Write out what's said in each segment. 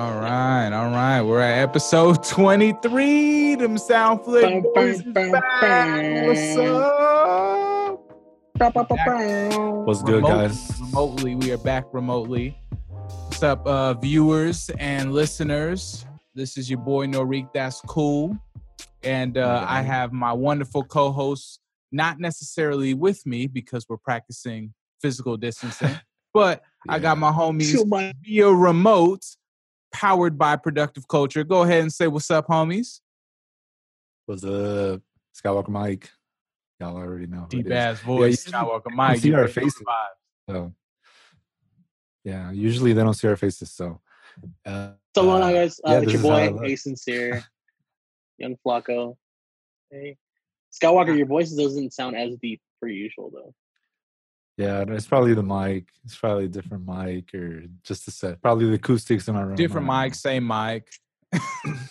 All right, all right. We're at episode 23. Them sound flick Bam, boys bam, is bam, back. bam. What's up? What's good, Remote- guys? Remotely, we are back remotely. What's up, uh, viewers and listeners? This is your boy Norik. That's cool. And uh, I have my wonderful co-host, not necessarily with me because we're practicing physical distancing, but I got my homies Too much. via remote, powered by Productive Culture. Go ahead and say what's up, homies. What's up, Skywalker Mike? Y'all already know. who it Deep is. ass voice, you Skywalker Mike. see you our already know the faces. So, yeah, usually they don't see our faces. So, uh, So long, uh, guys. Uh, yeah, it's your is how I boy, look. A Sincere, Young Flacco. Hey, Skywalker, your voice doesn't sound as deep per usual, though. Yeah, it's probably the mic. It's probably a different mic or just the set. Probably the acoustics in my room. Different I don't mic, same mic.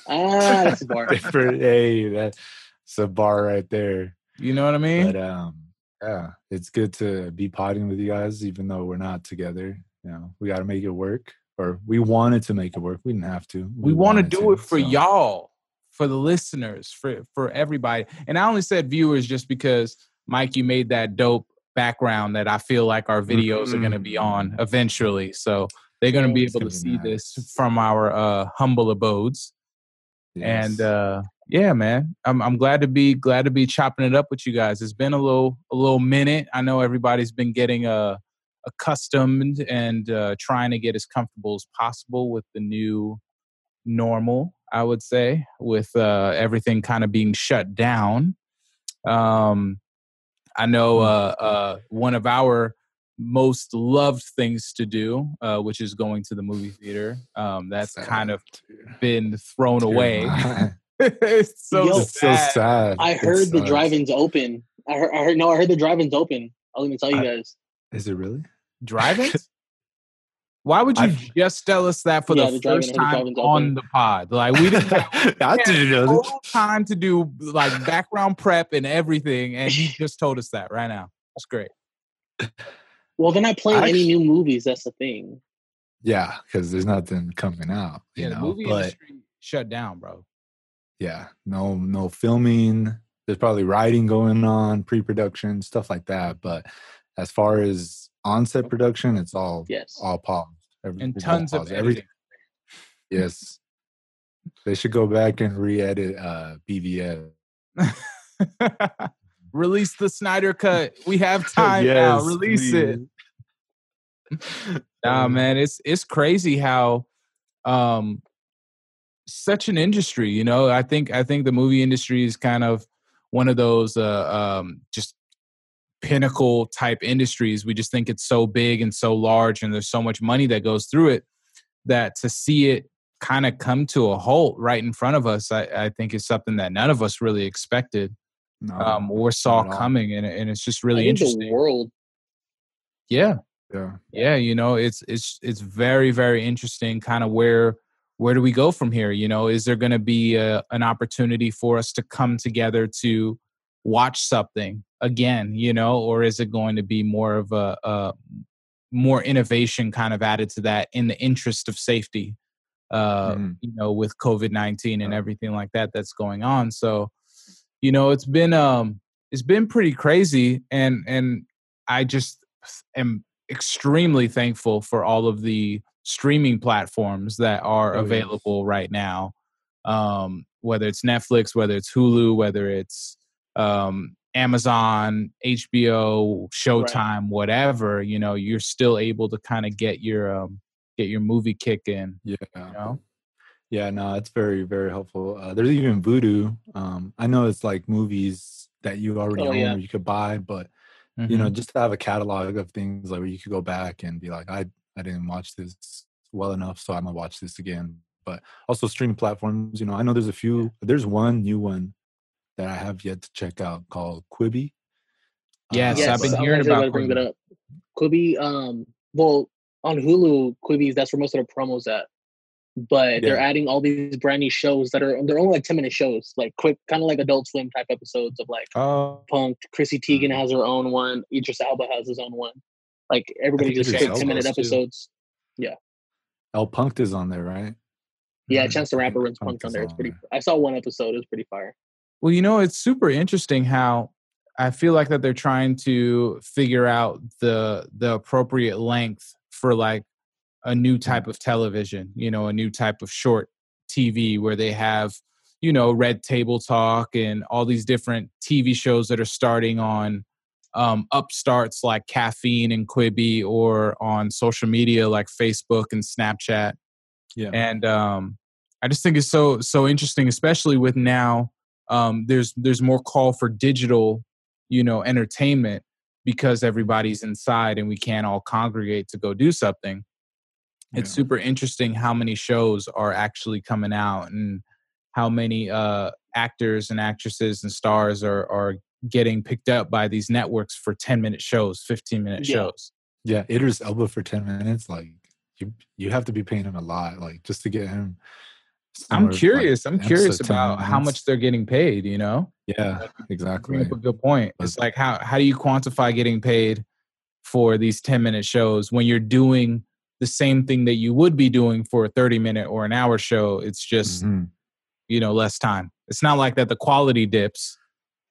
Ah, that's a bar. Different. hey, that's a bar right there. You know what I mean? But um, yeah, it's good to be potting with you guys, even though we're not together. You know, we got to make it work, or we wanted to make it work. We didn't have to. we want to do it for so. y'all, for the listeners, for for everybody. And I only said viewers just because Mike, you made that dope background that I feel like our videos are going to be on eventually. So they're going to be able to see be this from our uh, humble abodes. And uh, yeah, man, I'm I'm glad to be glad to be chopping it up with you guys. It's been a little a little minute. I know everybody's been getting uh, accustomed and uh, trying to get as comfortable as possible with the new normal. I would say with uh, everything kind of being shut down. Um, I know uh, uh, one of our most loved things to do, uh, which is going to the movie theater. Um, that's kind of been thrown away. it's so Yo, it's so sad. sad. I It heard the sucks. drive-ins open. I heard, I heard. No, I heard the drive-ins open. I'll gonna tell you I- guys. Is it really? Drive-ins? Why would you I've- just tell us that for Yeah, the the first I time on the pod? Like we didn't have I didn't know. time to do like background prep and everything, and you just told us that right now. That's great. Well, they're not playing any new movies. That's the thing. Yeah, because there's nothing coming out. You Yeah, know, the movie but industry shut down, bro. yeah, no, no filming. There's probably writing going on, pre-production, stuff like that. But as far as on-set production, it's all Yes. all paused. Every- And tons of everything. Yes, they should go back and re-edit uh, BVS. Release the Snyder cut. We have time now. Yes, Release it. please. Nah, Um, man, it's it's crazy how um such an industry, you know. I think I think the movie industry is kind of one of those uh um just pinnacle type industries. We just think it's so big and so large and there's so much money that goes through it that to see it kind of come to a halt right in front of us, I, I think is something that none of us really expected No, um or saw coming and, and it's just I really think interesting. The world. yeah yeah, yeah you know it's it's it's very very interesting kind of where where do we go from here you know is there going to be a, an opportunity for us to come together to watch something again you know or is it going to be more of a, a more innovation kind of added to that in the interest of safety uh Mhm. you know with covid-19 and everything like that that's going on so you know it's been um it's been pretty crazy and and i just am extremely thankful for all of the streaming platforms that are Oh, yes. available right now um whether it's netflix whether it's hulu whether it's um amazon hbo showtime whatever you know you're still able to kind of get your um get your movie kick in yeah. you know Yeah, no, it's very, very helpful. Uh, there's even Vudu. Um, I know it's like movies that you already Oh, own yeah. or you could buy, but you Mm-hmm. know, just to have a catalog of things like where you could go back and be like, I, I didn't watch this well enough, so I'm gonna watch this again. But also streaming platforms. You know, I know there's a few. There's one new one that I have yet to check out called Quibi. Yes, Yes, I've been I was hearing actually about to bring Quibi. that up. Quibi, um, well, on Hulu, Quibi's that's where most of the promos at. But they're adding all these brand new shows that are they're only like ten minute shows, like quick, kind of like Adult Swim type episodes of like Oh, Punk. Chrissy Teigen has her own one. Idris Elba has his own one. Like everybody just quick ten minute episodes. too. episodes. El Punked is on there, right? Yeah, Mhm. Chance the Rapper runs Punk Punch on there. It's pretty. there. I saw one episode. It was pretty fire. Well, you know, it's super interesting how I feel like that they're trying to figure out the the appropriate length for like a new type of television, you know, a new type of short TV where they have, you know, Red Table Talk and all these different TV shows that are starting on um, upstarts like Caffeine and Quibi or on social media like Facebook and Snapchat Yeah. and um, I just think it's so so interesting, especially with now um, there's there's more call for digital, you know, entertainment because everybody's inside and we can't all congregate to go do something. It's super interesting how many shows are actually coming out and how many uh, actors and actresses and stars are are getting picked up by these networks for 10 minute shows 15 minute Yeah. shows Yeah, Idris Elba for ten minutes, like you you have to be paying him a lot, like just to get him. I'm somewhere, like, curious i'm curious about how minutes. much they're getting paid you know Yeah, bring exactly. up a good point. It's like how how do you quantify getting paid for these ten minute shows when you're doing the same thing that you would be doing for a thirty minute or an hour show? It's just Mhm. you know less time. It's not like that the quality dips.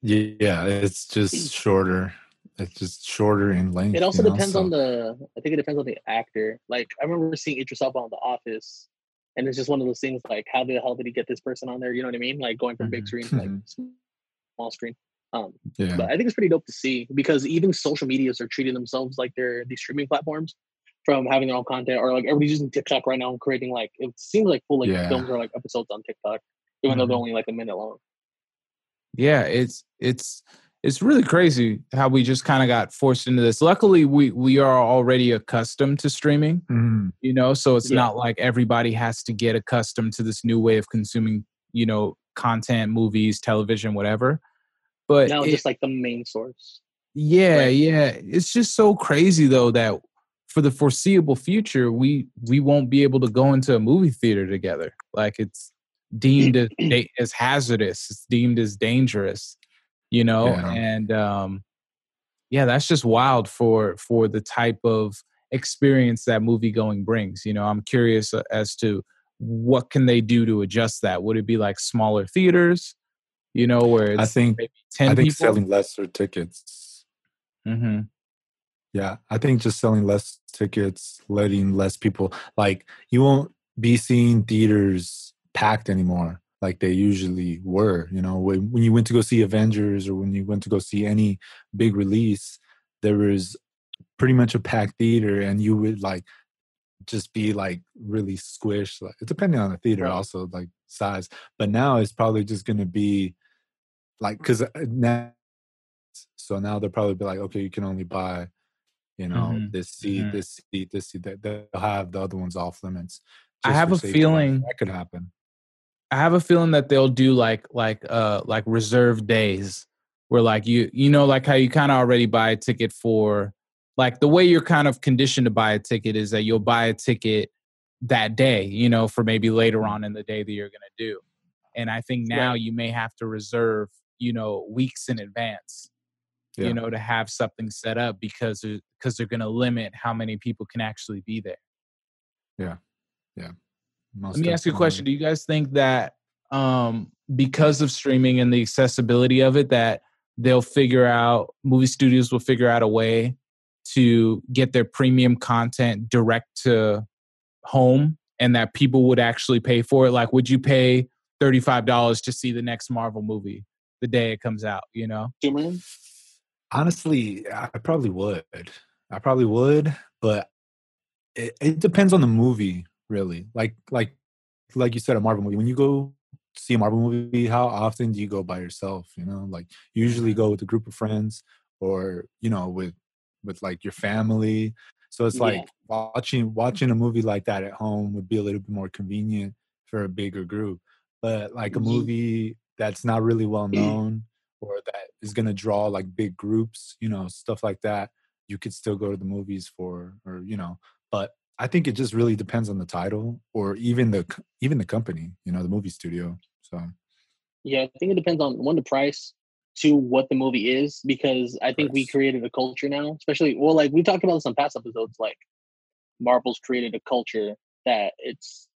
Yeah, it's just shorter. It's just shorter in length. It also you know, depends so- on the. I think it depends on the actor. Like I remember seeing Idris Elba on The Office, and it's just one of those things. Like how the hell did he get this person on there? You know what I mean? Like going from big Mhm. screen to like small screen. Um, Yeah, but I think it's pretty dope to see because even social medias are treating themselves like they're these streaming platforms from having their own content or like everybody's using TikTok right now and creating like it seems like full like Yeah. films or like episodes on TikTok, even though they're Mhm. only like a minute long. Yeah, it's it's it's really crazy how we just kind of got forced into this. Luckily, we we are already accustomed to streaming. Mhm. you know so it's Yeah. not like everybody has to get accustomed to this new way of consuming you know content movies television whatever but now it- it's just like the main source. yeah right. yeah it's just so crazy though that for the foreseeable future we we won't be able to go into a movie theater together like it's deemed as, as hazardous it's deemed as dangerous you know Yeah. and um yeah that's just wild for for the type of experience that movie going brings you know i'm curious uh, as to what can they do to adjust that would it be like smaller theaters you know where it's I think maybe 10 I think people selling lesser tickets. hmm Yeah, I think just selling less tickets, letting less people like you won't be seeing theaters packed anymore like they usually were. You know, when, when you went to go see Avengers or when you went to go see any big release, there was pretty much a packed theater, and you would like just be like really squished. Like, depending on the theater, Right. also like size. But now it's probably just gonna be like because now so now they'll probably be like, okay, you can only buy, you know, Mhm, this seat, mhm. this seat, this seat. That they'll have the other ones off limits. I have a feeling- that could happen. I have a feeling that they'll do like like uh like reserve days where like you you know like how you kind of already buy a ticket for like the way you're kind of conditioned to buy a ticket is that you'll buy a ticket that day, you know, for maybe later on in the day that you're going to do. And I think now Right. you may have to reserve, you know, weeks in advance, Yeah. you know, to have something set up because because they're going to limit how many people can actually be there. Most Let me ask you a question. Do you guys think that um, because of streaming and the accessibility of it, that they'll figure out movie studios will figure out a way to get their premium content direct to home, and that people would actually pay for it? Like, would you pay thirty five dollars to see the next Marvel movie the day it comes out? You know? Superman. Honestly, I probably would. I probably would, but it, it depends on the movie, really. Like like like you said, a Marvel movie. When you go see a Marvel movie, how often do you go by yourself? You know, like you usually mm-hmm. go with a group of friends or, you know, with with like your family. So it's Yeah. like watching watching a movie like that at home would be a little bit more convenient for a bigger group. But like a mm-hmm. movie that's not really well mm. known or that is going to draw like big groups, you know, stuff like that, you could still go to the movies for or you know, but I think it just really depends on the title or even the even the company, you know, the movie studio. So Yeah, I think it depends on one the price, two what the movie is, because I think we created a culture now, especially well, like we talked about this on past episodes, like Marvel's created a culture that it's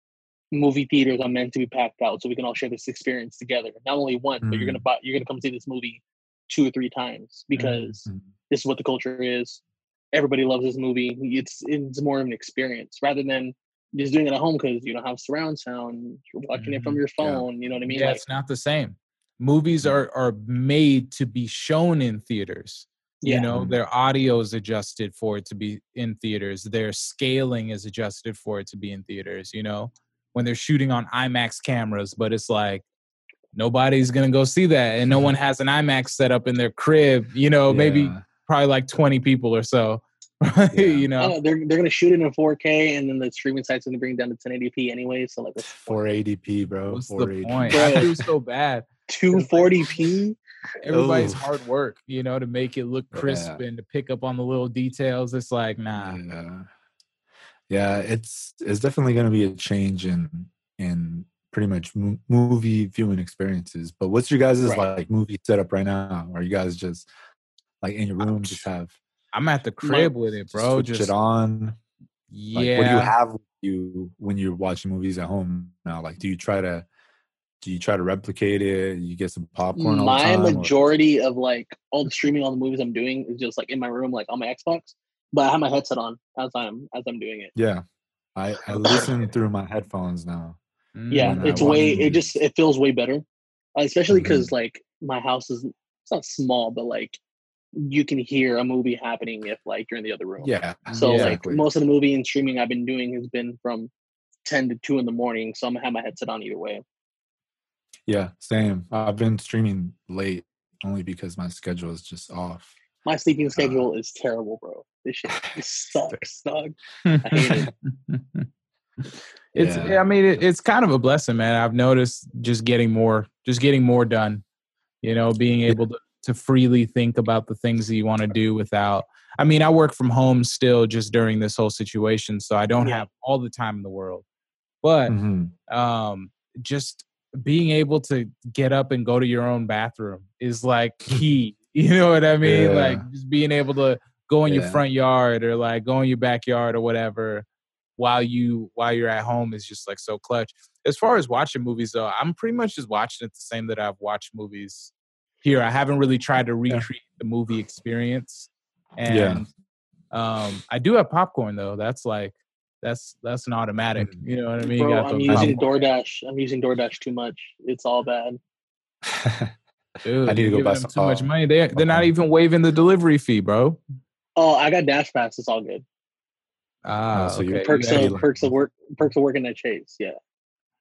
movie theaters are meant to be packed out so we can all share this experience together. Not only once, but you're gonna Mm. buy you're gonna come see this movie two or three times because Mhm. this is what the culture is. Everybody loves this movie. It's it's more of an experience rather than just doing it at home because you don't have surround sound. You're watching it from Mhm. your Yeah. phone. You know what I mean? yeah, Like, it's not the same. Movies Mm. are are made to be shown in theaters. Yeah. You know, Mhm. their audio is adjusted for it to be in theaters. Their scaling is adjusted for it to be in theaters. You know, when they're shooting on IMAX cameras, but it's like nobody's gonna go see that, and no one has an IMAX set up in their crib. You know, maybe Yeah. Probably like twenty people or so. Yeah. you know, oh, they're they're gonna shoot it in 4K and then the streaming site's gonna bring it down to 1080p anyway. So like what's 480p, bro. what's the 480p. point? Bro. I feel so bad. 240p. everybody's Ooh. hard work, you know, to make it look crisp Yeah. and to pick up on the little details. It's like, nah. Yeah, yeah. It's it's definitely going to be a change in in pretty much mo- movie viewing experiences. But what's your guys' Right. like movie setup right now? Are you guys just like in your room, just have I'm at the crib with it, bro. switch Just it on? yeah. Like, what do you have with you when you're watching movies at home now? Like, do you try to do you try to replicate it? You get some popcorn all the My time? or- majority of like all the streaming, all the movies I'm doing is just like in my room, like on my Xbox. But I have my headset on as I'm as I'm doing it. Yeah, I I listen through my headphones now. Yeah, it's way. It just it feels way better, uh, especially because like my house is it's not small, but like you can hear a movie happening if like you're in the other room. Yeah, So Yeah. like exactly. most of the movie and streaming I've been doing has been from ten to two in the morning. So I'm gonna have my headset on either way. Yeah, same. I've been streaming late only because my schedule is just off. My sleeping Uh, schedule is terrible, bro. This shit it sucks, dog. hate it. it's Yeah. I mean it, it's kind of a blessing, man. I've noticed just getting more just getting more done. You know, being able to to freely think about the things that you want to do without I mean, I work from home still just during this whole situation, so I don't Yeah. have all the time in the world. But Mhm. um just being able to get up and go to your own bathroom is like key you know what i mean Yeah. like just being able to go in your front yard or like go in your backyard or whatever while you while you're at home is just like so clutch as far as watching movies though i'm pretty much just watching it the same that i've watched movies here i haven't really tried to Yeah. recreate the movie experience and Yeah. um i do have popcorn though that's like that's that's an automatic Mhm. you know what i mean Bro, I'm using popcorn. DoorDash. I'm using DoorDash too much. It's all bad. Dude, I need to go buy them some- too much uh, money. They they're not even waiving the delivery fee, bro. Oh, I got Dash Pass. It's all good. Ah, so you- okay. Perks gotta of perks of work perks of working at Chase. Yeah.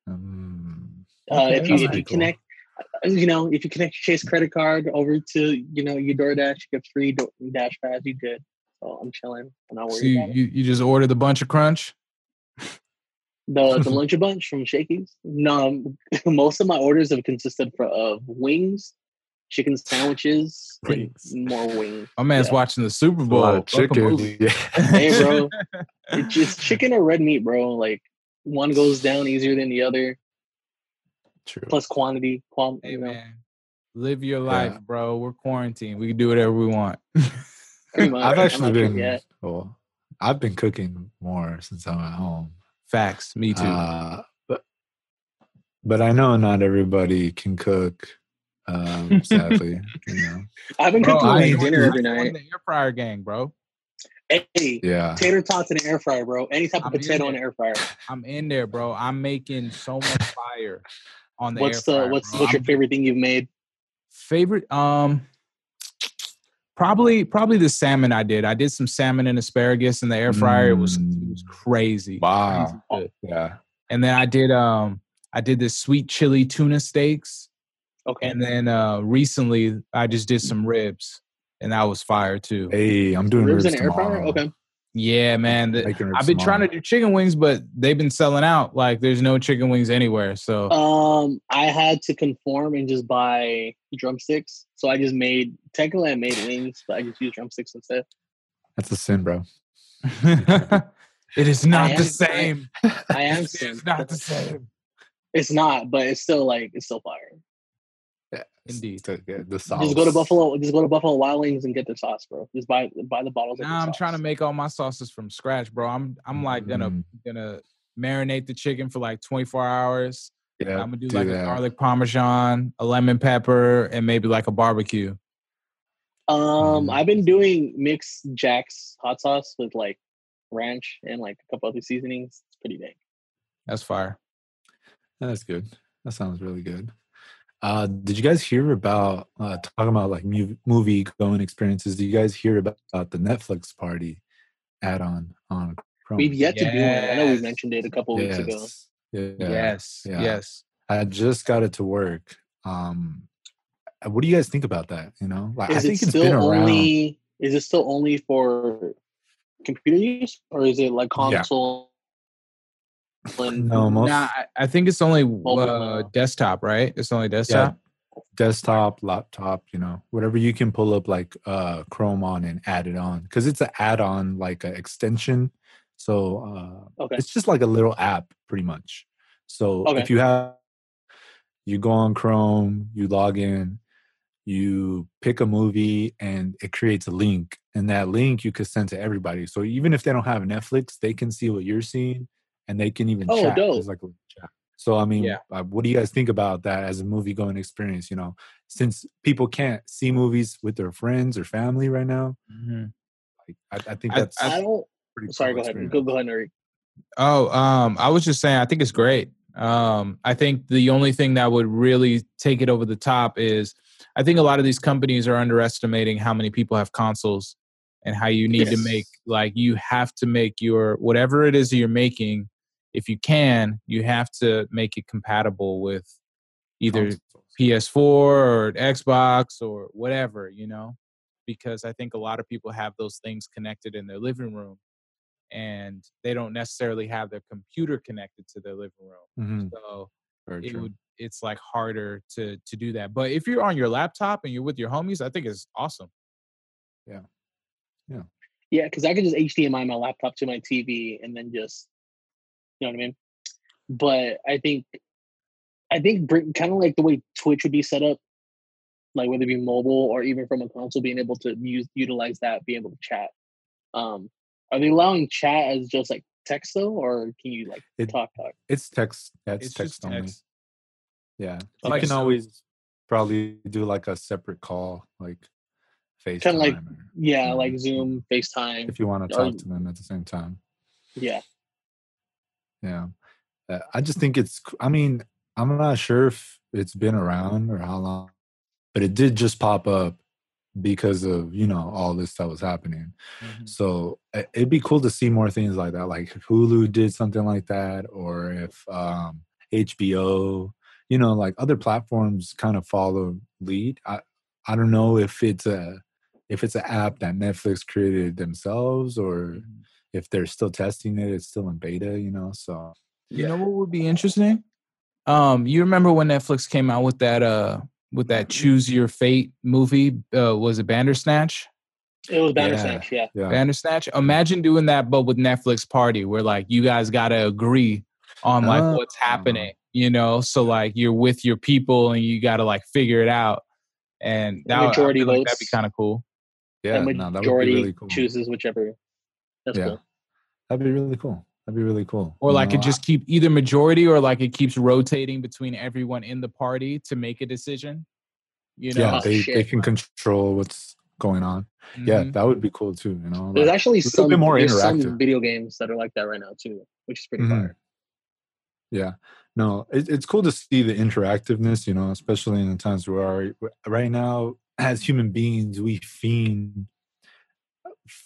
Mm, Uh, Okay, if you if you cool. connect, you know, if you connect your Chase credit card over to you know your DoorDash, you get free Do- Dash Pass. You good? So I'm chilling. I'm not So worried you, about it. you, you just ordered a bunch of crunch. The the lunch a bunch from Shakey's. No, um, most of my orders have consisted for, of wings, chicken sandwiches, and Wings. more wings. My man's Yeah. watching the Super a Bowl. lot of chicken. Yeah. Hey, bro. It's just chicken or red meat, bro. Like one goes down easier than the other. True. Plus quantity, qual- hey you know. man, live your life, Yeah. bro. We're quarantined. We can do whatever we want. Much. I've I'm actually been yet. well, I've been cooking more since I'm at home. Facts. Me too. Uh, but but I know not everybody can cook. Um, sadly, you know. I've been bro, cooking I like joined- dinner every joined night. The air fryer gang, bro. Hey, Yeah. tater tots in the air fryer, bro. Any type of I'm potato in the air fryer. I'm in there, bro. I'm making so much fire on the What's air the fryer, what's what's your favorite thing you've made? favorite um probably probably the salmon i did i did some salmon and asparagus in the air fryer it was it was Mm. crazy Wow. crazy. Yeah. and then i did um i did this sweet chili tuna steaks Okay. and then uh recently i just did some ribs and that was fire too Hey, I'm doing Ribs ribs, in the air fryer? Okay. Yeah man the- i've been trying to do chicken wings but they've been selling out like there's no chicken wings anywhere so Um, I had to conform and just buy drumsticks. So I just made technically I made wings, but I just used drumsticks instead. That's a sin, bro. it is not am- the I- same I am it's not the same It's not, but it's still like it's still fire. Yeah. Indeed. To get the sauce. Just go to Buffalo. Just go to Buffalo Wild Wings and get the sauce, bro. Just buy buy the bottles. of the I'm trying to make all my sauces from scratch, bro. I'm I'm like gonna Mm. gonna marinate the chicken for like 24 hours. Yeah, I'm gonna do, do like that. a garlic parmesan, a lemon pepper, and maybe like a barbecue. Um, Mhm. I've been doing mixed Jack's hot sauce with like ranch and like a couple other seasonings. It's pretty dang. That's fire. That's good. That sounds really good. Uh, did you guys hear about uh, talking about like mu- movie going experiences? Did you guys hear about, about the Netflix party add-on on Chrome? We've yet to do it. I know we mentioned it a couple weeks ago. Yes. Yeah. yes. yeah. Yes. I just got it to work. Um, uh, what do you guys think about that? You know, like I Is it think it's been still around. Is it still only for computer use, or is it like console? And No, most Nah, I, I think it's only uh, desktop, right? It's only desktop. Yeah. desktop, laptop, you know, whatever you can pull up like uh Chrome on and add it on because it's an add-on, like an extension. So uh Okay. it's just like a little app pretty much. So Okay. if you have you go on Chrome, you log in, you pick a movie and it creates a link and that link you could send to everybody. So even if they don't have Netflix, they can see what you're seeing and they can even Oh, chat. dope. There's like a chat. So I mean, Yeah. uh, what do you guys think about that as a movie going experience? You know, since people can't see movies with their friends or family right now, Mhm. like, I, I think that's I don't. pretty. Sorry, cool go ahead. experience. Go, go ahead, Nuri. Oh, um, I was just saying, I think it's great. Um, I think the only thing that would really take it over the top is I think a lot of these companies are underestimating how many people have consoles and how you need to make like you have to make your whatever it is that you're making, if you can, you have to make it compatible with either PS4 or Xbox or whatever, you know, because I think a lot of people have those things connected in their living room and they don't necessarily have their computer connected to their living room. Mhm, So very it true. would it's like harder to to do that. But if you're on your laptop and you're with your homies, I think it's awesome. Yeah. Yeah. Yeah, because I could just HDMI my laptop to my TV and then just, you know what I mean. But I think, I think kind of like the way Twitch would be set up, like whether it be mobile or even from a console, being able to use utilize that, be able to chat. Um, are they allowing chat as just like text though, or can you like It- talk talk? It's text. That's It's text just only. text. Yeah, Okay. you can always probably do like a separate call, like FaceTime, Kinda like or Yeah, Mhm. like Zoom, FaceTime. if you want to Or- talk to them at the same time. Yeah, Yeah, Uh, I just think it's. i mean, I'm not sure if it's been around or how long, but it did just pop up because of you know all this that was happening. Mhm. So it'd be cool to see more things like that, like Hulu did something like that, or if um, HBO, you know, like other platforms kind of follow lead. I I don't know if it's a if it's an app that Netflix created themselves, or Mhm. If they're still testing it, it's still in beta, you know. So You know what would be interesting? Um, you remember when Netflix came out with that uh with that choose your fate movie? Uh was it Bandersnatch? it was Bandersnatch. Yeah, yeah, Bandersnatch. Imagine doing that, but with Netflix Party, where like you guys got to agree on like what's Oh. happening. You know, so like you're with your people and you got to like figure it out. And that would- Majority feel like that'd be kind of cool. yeah, the no, that would be majority really cool. chooses whichever. That's Yeah. cool. That'd be really cool. That'd be really cool. Or You like know, it just keep either majority or like it keeps rotating between everyone in the party to make a decision. You know, yeah, Oh, they they can control what's going on. Yeah, Mhm. that would be cool too. You know, There's like- actually some more there's some interactive. video games that are like that right now too, which is pretty Mhm. fire. Yeah, no, it, it's cool to see the interactiveness. You know, especially in the times we are right now. As human beings, we fiend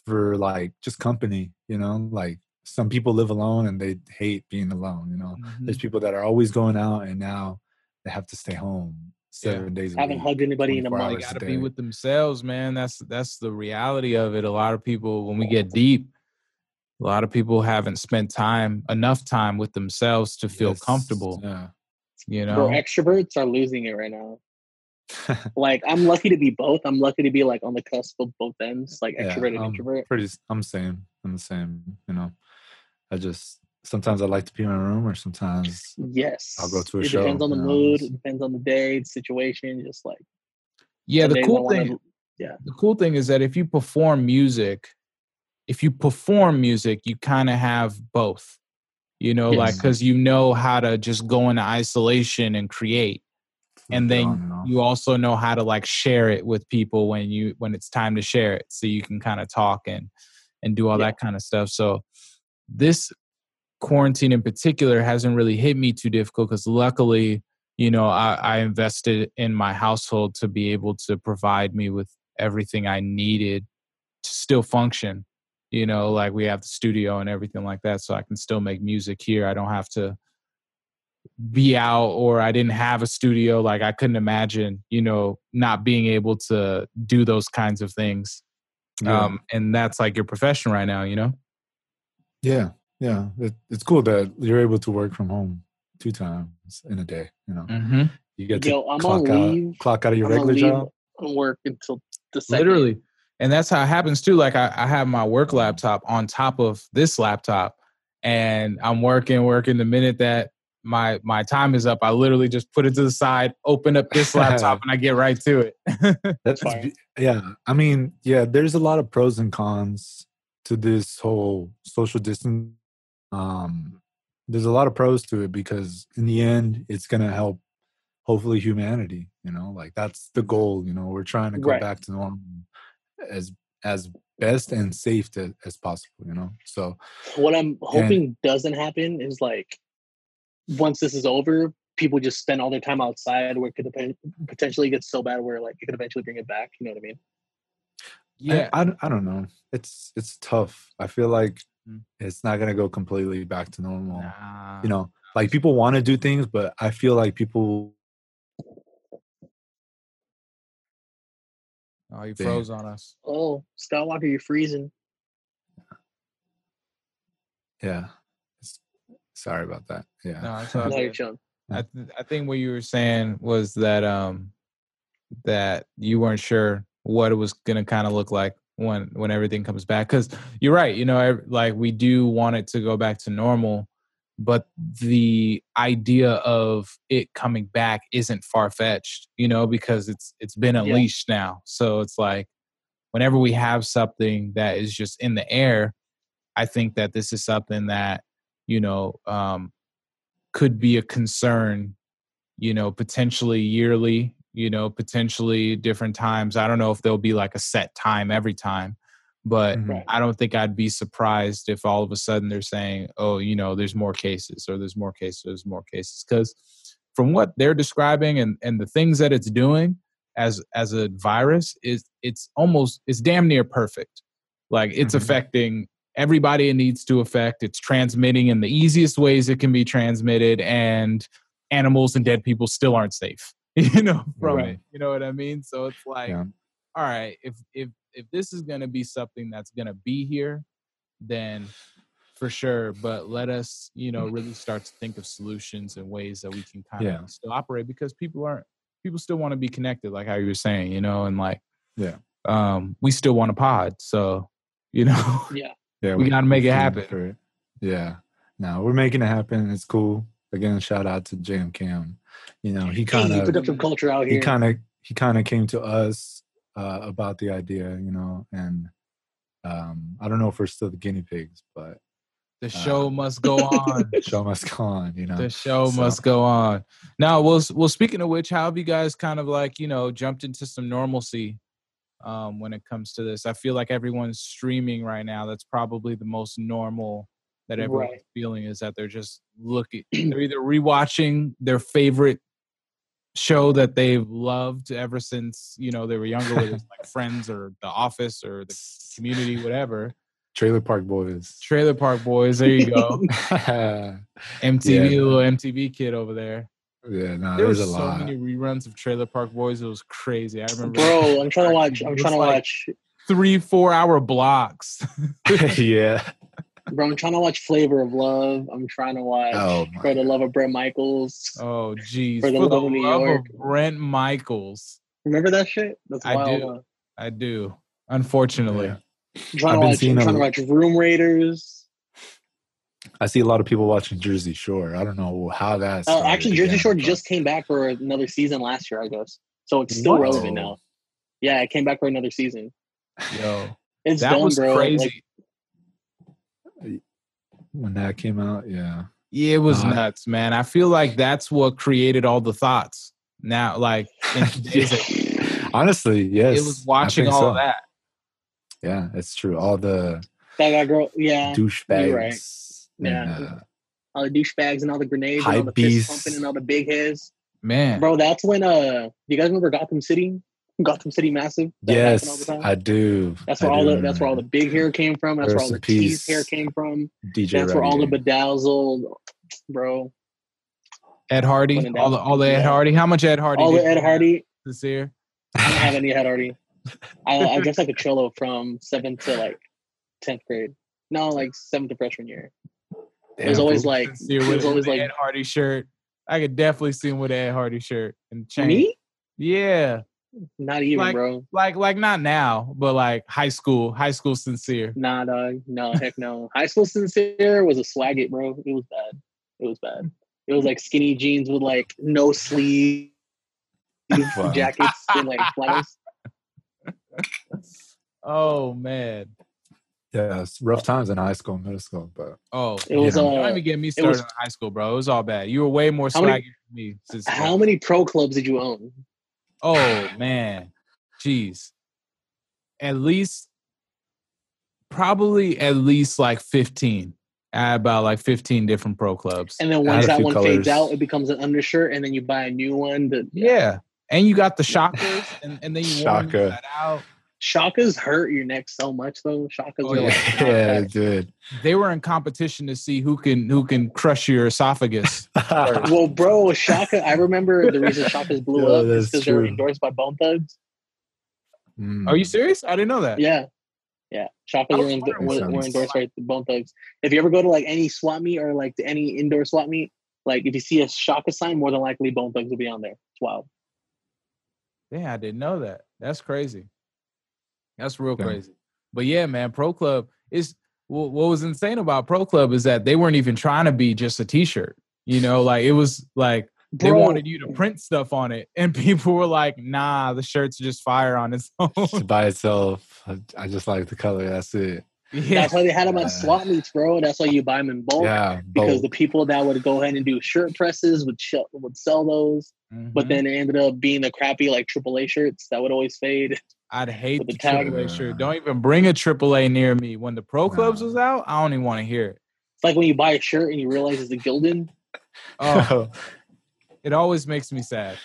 for like just company. You know, like some people live alone and they hate being alone. You know, Mhm. there's people that are always going out and now they have to stay home Yeah. seven days a Haven't hugged anybody in a 24 month. They gotta be with themselves, man. That's that's the reality of it. A lot of people, when we get deep, a lot of people haven't spent time enough time with themselves to feel Yes, comfortable. Yeah. You Bro, know, extroverts are losing it right now. Like I'm lucky to be both. I'm lucky to be like on the cusp of both ends, like Yeah, extrovert and I'm introvert. Pretty, s- I'm same. I'm the same. You know, I just sometimes I like to be in my room, or sometimes Yes. I'll go to a show. it show, depends on the you know, mood, it depends on the day, the situation, just like yeah. The days I cool wanna- thing, yeah. the cool thing is that if you perform music, if you perform music, you kind of have both. You know, like because you know how to just go into isolation and create, and then and you also know how to like share it with people when you when it's time to share it, so you can kind of talk and and do all Yeah. that kind of stuff. So this quarantine in particular hasn't really hit me too difficult because luckily you know I, I invested in my household to be able to provide me with everything i needed to still function you know like we have the studio and everything like that so i can still make music here i don't have to be out or i didn't have a studio like i couldn't imagine you know not being able to do those kinds of things Yeah. um and that's like your profession right now you know yeah, yeah. It, it's cool that you're able to work from home two times in a day. You know, mm-hmm. you get to Yo, I'm clock on out, leave. clock out of your I'm regular leave job. on work until the second. literally and that's how it happens too like I, I have my work laptop on top of this laptop and i'm working working the minute that my my time is up i literally just put it to the side open up this laptop and i get right to it That's fire. be- yeah. I mean, yeah. There's a lot of pros and cons to this whole social distance. Um, there's a lot of pros to it because in the end, it's gonna help. Hopefully, humanity. You know, like that's the goal. You know, we're trying to go Right. back to normal as as best and safe to, as possible. You know, so What I'm hoping doesn't happen is like once this is over, people just spend all their time outside where it could potentially get so bad where like it could eventually bring it back. You know what I mean? yeah I, I, don't- I don't know. It's it's tough. I feel like Mm. it's not gonna go completely back to normal. Nah. you know like people want to do things but i feel like people oh you froze on us Oh, Skywalker, you're freezing. yeah s- sorry about that yeah no it's No, you're good. chilling. I, th- I think what you were saying was that um that you weren't sure what it was going to kind of look like when when everything comes back because you're right you know ev- like we do want it to go back to normal but the idea of it coming back isn't far-fetched you know because it's it's been Yeah. unleashed now so it's like whenever we have something that is just in the air i think that this is something that you know um could be a concern, you know, potentially yearly, you know, potentially different times. I don't know if there'll be like a set time every time, but Mhm. Right. I don't think I'd be surprised if all of a sudden they're saying, oh, you know, there's more cases or there's more cases, there's more cases. Because from what they're describing and, and the things that it's doing as as a virus is it's almost it's damn near perfect. Like it's Mhm. affecting everybody it needs to affect. It's transmitting in the easiest ways it can be transmitted, and animals and dead people still aren't safe. You know, from Right. it. You know what I mean? So it's like, Yeah. all right, if if if this is gonna be something that's gonna be here, then for sure. But let us, you know, really start to think of solutions and ways that we can kind of Yeah. still operate because people aren't people still want to be connected, like how you were saying, you know, and like Yeah. um we still want a pod. So, you know, Yeah. Yeah we gotta make it happen. for it. yeah no we're making it happen it's cool again shout out to jam cam you know he kind Hey, of productive culture out here. he kind of he kind of came to us uh, about the idea you know and um i don't know if we're still the guinea pigs but the show Uh, must go on. show must go on you know the show so- must go on. Now, well, s- well. Speaking of which, how have you guys kind of like you know jumped into some normalcy um, when it comes to this? I feel like everyone's streaming right now. That's probably the most normal that everyone's Right. feeling is that they're just looking. They're either rewatching their favorite show that they've loved ever since you know they were younger, whether it's like Friends or The Office or The Community, whatever. trailer park boys Trailer Park Boys. There you go. MTV, Yeah. little MTV kid over there. No There there's was a so lot many reruns of Trailer Park Boys. It was crazy. I remember, Bro, I'm trying to watch. I'm trying to like- watch. three, four hour blocks. yeah Bro, I'm trying to watch Flavor of Love. I'm trying to watch Oh, For the Love of Bret Michaels. oh, geez. For the love of New York. of Bret Michaels, Remember that shit? That's I do. huh? I do. Unfortunately, Yeah. I'm trying I've to been watch. seeing I'm trying to watch Room Raiders. I see a lot of people watching Jersey Shore. I don't know how that's Uh, actually, Jersey Shore just came back for another season last year, I guess. So it's still What? relevant now. Yeah, it came back for another season. yo, It's that done, was bro. crazy. Like, when that came out. Yeah. Yeah, it was Uh, nuts, man. I feel like that's what created all the thoughts. Now, like in Honestly, yes. it was watching all so. of that. Yeah, it's true. All the That girl, yeah. douchebags. you're and, Yeah. uh, All the douchebags and all the grenades and all the fist pumping and all the big heads. Man, Bro, that's when uh you guys remember Gotham City? Gotham City Massive? That happened all the yes? I do. That's I where all do the that's where all the big hair came from. That's where all the teased hair came from. DJ. That's where all the bedazzled, bro. Ed Hardy, all the all the Ed Hardy. How much Ed Hardy? All the Ed Hardy. this year? I don't have any Ed Hardy. I, I guess like a cholo from seventh to like tenth grade. No, like seventh to freshman year. It was always like Sincere it was always like Ed Hardy shirt. I could definitely see him with Ed Hardy shirt and chain. me? Yeah, Not even, Like- bro. like like not now, but like high school, high school sincere. Nah, dog. No, heck no. High school sincere was a swag it, bro. It was bad. It was bad. It was like skinny jeans with like no sleeve jackets and like flannels. Oh man. Yeah, it's rough times in high school, middle school, but Oh, It was, Yeah. don't uh, even get me started was- in high school, bro. It was all bad. You were way more How many- swaggy than me. Since, How many pro clubs did you own? Oh man, jeez. At least, probably at least like fifteen. I had about like fifteen different pro clubs. And then once that few one fades out, it becomes an undershirt, and then you buy a new one. That yeah, and you got the Shakas, and, and then you warm that out. Shakas hurt your neck so much though. Shakas Oh, yeah. like yeah, dude. They were in competition to see who can who can crush your esophagus. Well, bro, Shaka. I remember the reason Shakas blew Yo, up is because they were endorsed by Bone Thugs. Mm. Are you serious? I didn't know that. Yeah, yeah. Shakas were, was were, were endorsed by Bone Thugs. If you ever go to like any swap meet or like to any indoor swap meet, like if you see a Shaka sign, more than likely Bone Thugs will be on there. It's wild. Damn, I didn't know that. That's crazy. That's real Yeah. crazy. But yeah, man, Pro Club is wh- what was insane about Pro Club is that they weren't even trying to be just a T-shirt. You know, like it was like they wanted you to print stuff on it, and people were like, "Nah, the shirt's just fire on its own." Just by itself. I- I just like the color. That's it. yeah, That's why they had them Yeah. at swap meets, bro. That's why you buy them in bulk. Yeah, Because both. the people that would go ahead and do shirt presses would sh- would sell those, but Mhm. then it ended up being the crappy like AAA shirts that would always fade. I'd hate with the the tag. AAA shirt. Don't even bring a AAA near me. When the Pro Clubs was out, I don't even want to hear it. It's like when you buy a shirt and you realize it's a Gildan. Oh, it always makes me sad.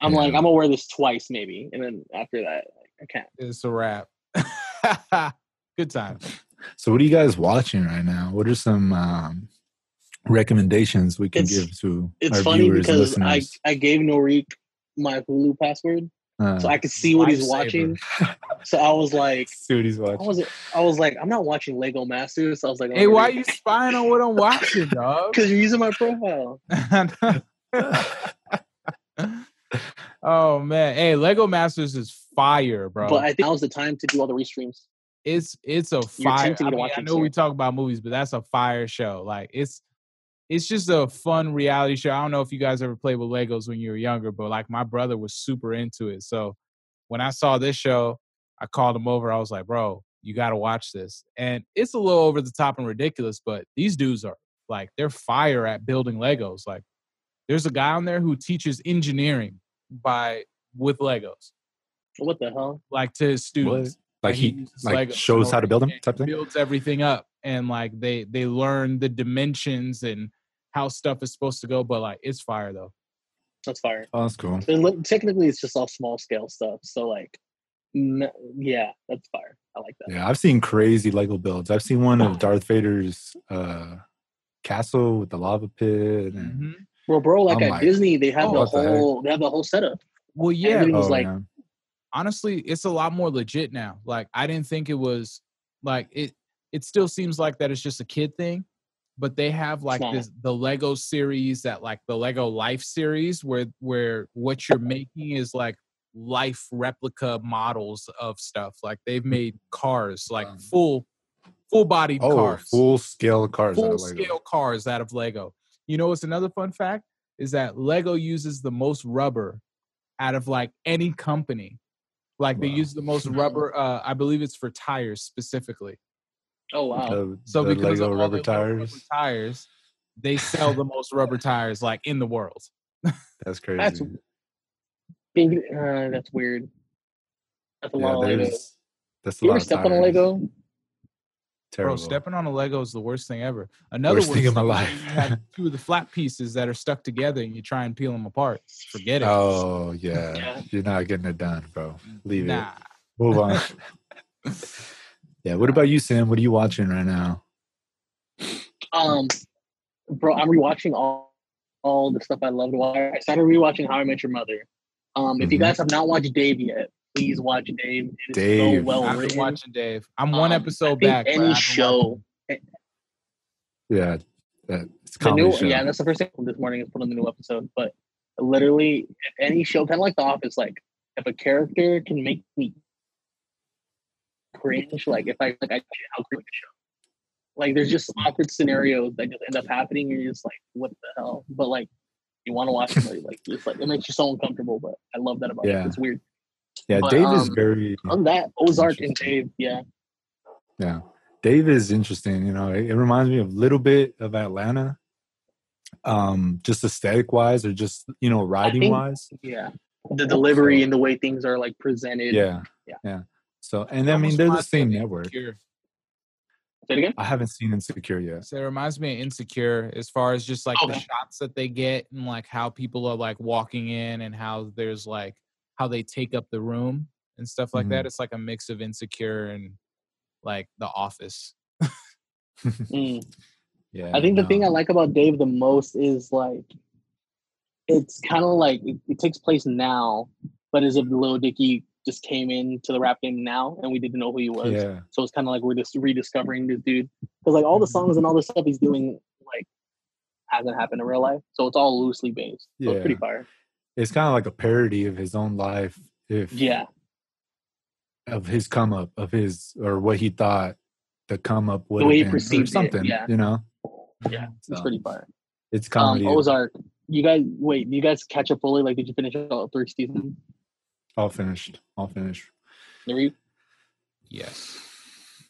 I'm Yeah. like, I'm gonna wear this twice maybe, and then after that, like, I can't. It's a wrap. Good time. so, what are you guys watching right now? What are some um, recommendations we can It's- give to It's our funny viewers, because I listeners? I gave Norik my Hulu password Uh, so I could see what he's Lifesaver. watching. So I was like, see what he's watching. I was I was like, I'm not watching Lego Masters. So I was like, Hey, why are you spying on what I'm watching, dog? Because you're using my profile. oh man, hey, Lego Masters is fire, bro. But I think now's the time to do all the restreams. it's it's a fire. I, mean, I it know we talk about movies, but that's a fire show. Like it's it's just a fun reality show. I don't know if you guys ever played with Legos when you were younger, but like my brother was super into it. So when I saw this show, I called him over. I was like, bro, you got to watch this. And it's a little over the top and ridiculous, but these dudes are like, they're fire at building Legos. Like, there's a guy on there who teaches engineering by with Legos, What the hell? like to his students. like and he like Legos shows how to build them and type thing. builds everything up and like they they learn the dimensions and how stuff is supposed to go but like it's fire though That's fire. Oh, that's cool. And look, technically, it's just all small scale stuff. So like, n- yeah, that's fire. I like that. Yeah, I've seen crazy Lego builds. I've seen one of Darth Vader's uh, castle with the lava pit. And, Mhm. Well, bro, like I'm at like, Disney, they have oh, the what the whole they have the whole setup. well yeah Everything was Oh, like, yeah. honestly it's a lot more legit now like i didn't think it was like it it still seems like that it's just a kid thing but they have like this the lego series that like the lego life series where where what you're making is like life replica models of stuff like they've made cars like full full bodied oh, cars. full scale cars. out full of Lego. scale cars out of lego. You know what's another fun fact? Is that lego uses the most rubber out of like any company. Like they use the most rubber uh i believe it's for tires specifically Oh wow. The, So the because Lego of all rubber the tires. rubber tires, they sell the most rubber tires like in the world. That's crazy. That's Big, uh, that's weird. That's a yeah, lot of Legos. there's that's a You lot ever of step on a. Lego? Terrible. Bro, stepping on a Lego is the worst thing ever. Another Worst worst thing in my life. You have two of the flat pieces that are stuck together, and you try and peel them apart. Forget it. Oh yeah. Yeah. you're not getting it done, bro. Leave nah. it. Move on. yeah. What about you, Sam? What are you watching right now? Um, bro, I'm rewatching all all the stuff I love to watch. I started rewatching How I Met Your Mother. Um, if you Mhm. guys have not watched Dave yet, please watch Dave. It is Dave. so well I've written. watching Dave. I'm one Um, episode I think back. but Any been show, Yeah. That, it's a the new, show. yeah, that's the first thing this morning is put on the new episode. But literally, if any show, kind of like The Office, like if a character can make me cringe, like if I like, I how cringe the show. Like there's just awkward scenarios that just end up happening, and you're just like, what the hell? But like, you want to watch it, like, it's like it makes you so uncomfortable. But I love that about Yeah. it. It's weird. yeah, but, Dave is um, very On that, Ozark and Dave, yeah, Yeah. Dave is interesting. You know, it, it reminds me of a little bit of Atlanta. Um, just aesthetic wise or just, you know, writing think- wise. yeah. The delivery So- and the way things are like presented. Yeah. Yeah. Yeah. So and I mean they're the same network. Insecure. Say it again. I haven't seen Insecure yet. So it reminds me of Insecure as far as just like the shots that they get and like how people are like walking in and how there's like how they take up the room and stuff like Mhm. that. It's like a mix of Insecure and like The Office. Mm. Yeah. I think the thing I like about Dave the most is like it's kind of like it, it takes place now, but as if Lil Dicky just came into the rap game now and we didn't know who he was. Yeah. So it's kind of like we're just rediscovering this dude because like all the songs and all the stuff he's doing like hasn't happened in real life, so it's all loosely based. So it's pretty fire. It's kind of like a parody of his own life, if Yeah, of his come up, of his or what he thought the come up would way he have been, perceived it, something. yeah. You know, yeah, it's So, pretty fire. it's Um, comedy. Ozark. You guys, wait, do you guys catch up fully? Like, did you finish all three seasons? All finished. All finished. There you- Yes.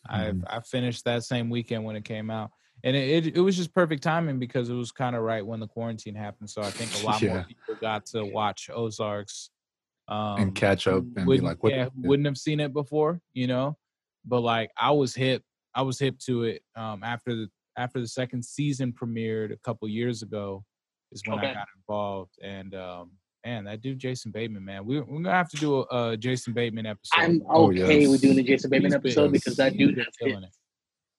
I've Mhm. I finished that same weekend when it came out. And it, it, it was just perfect timing because it was kind of right when the quarantine happened. So I think a lot Yeah. more people got to watch Ozarks um, and catch up and be like, what? yeah, who wouldn't have seen it before, you know. But like I was hip, I was hip to it um, after the after the second season premiered a couple years ago, is when I got involved. And um, man, that dude Jason Bateman, man, we, we're gonna have to do a, a Jason Bateman episode. I'm Oh, okay yes. with doing the Jason Bateman He's been- episode because that dude has killing hit, it.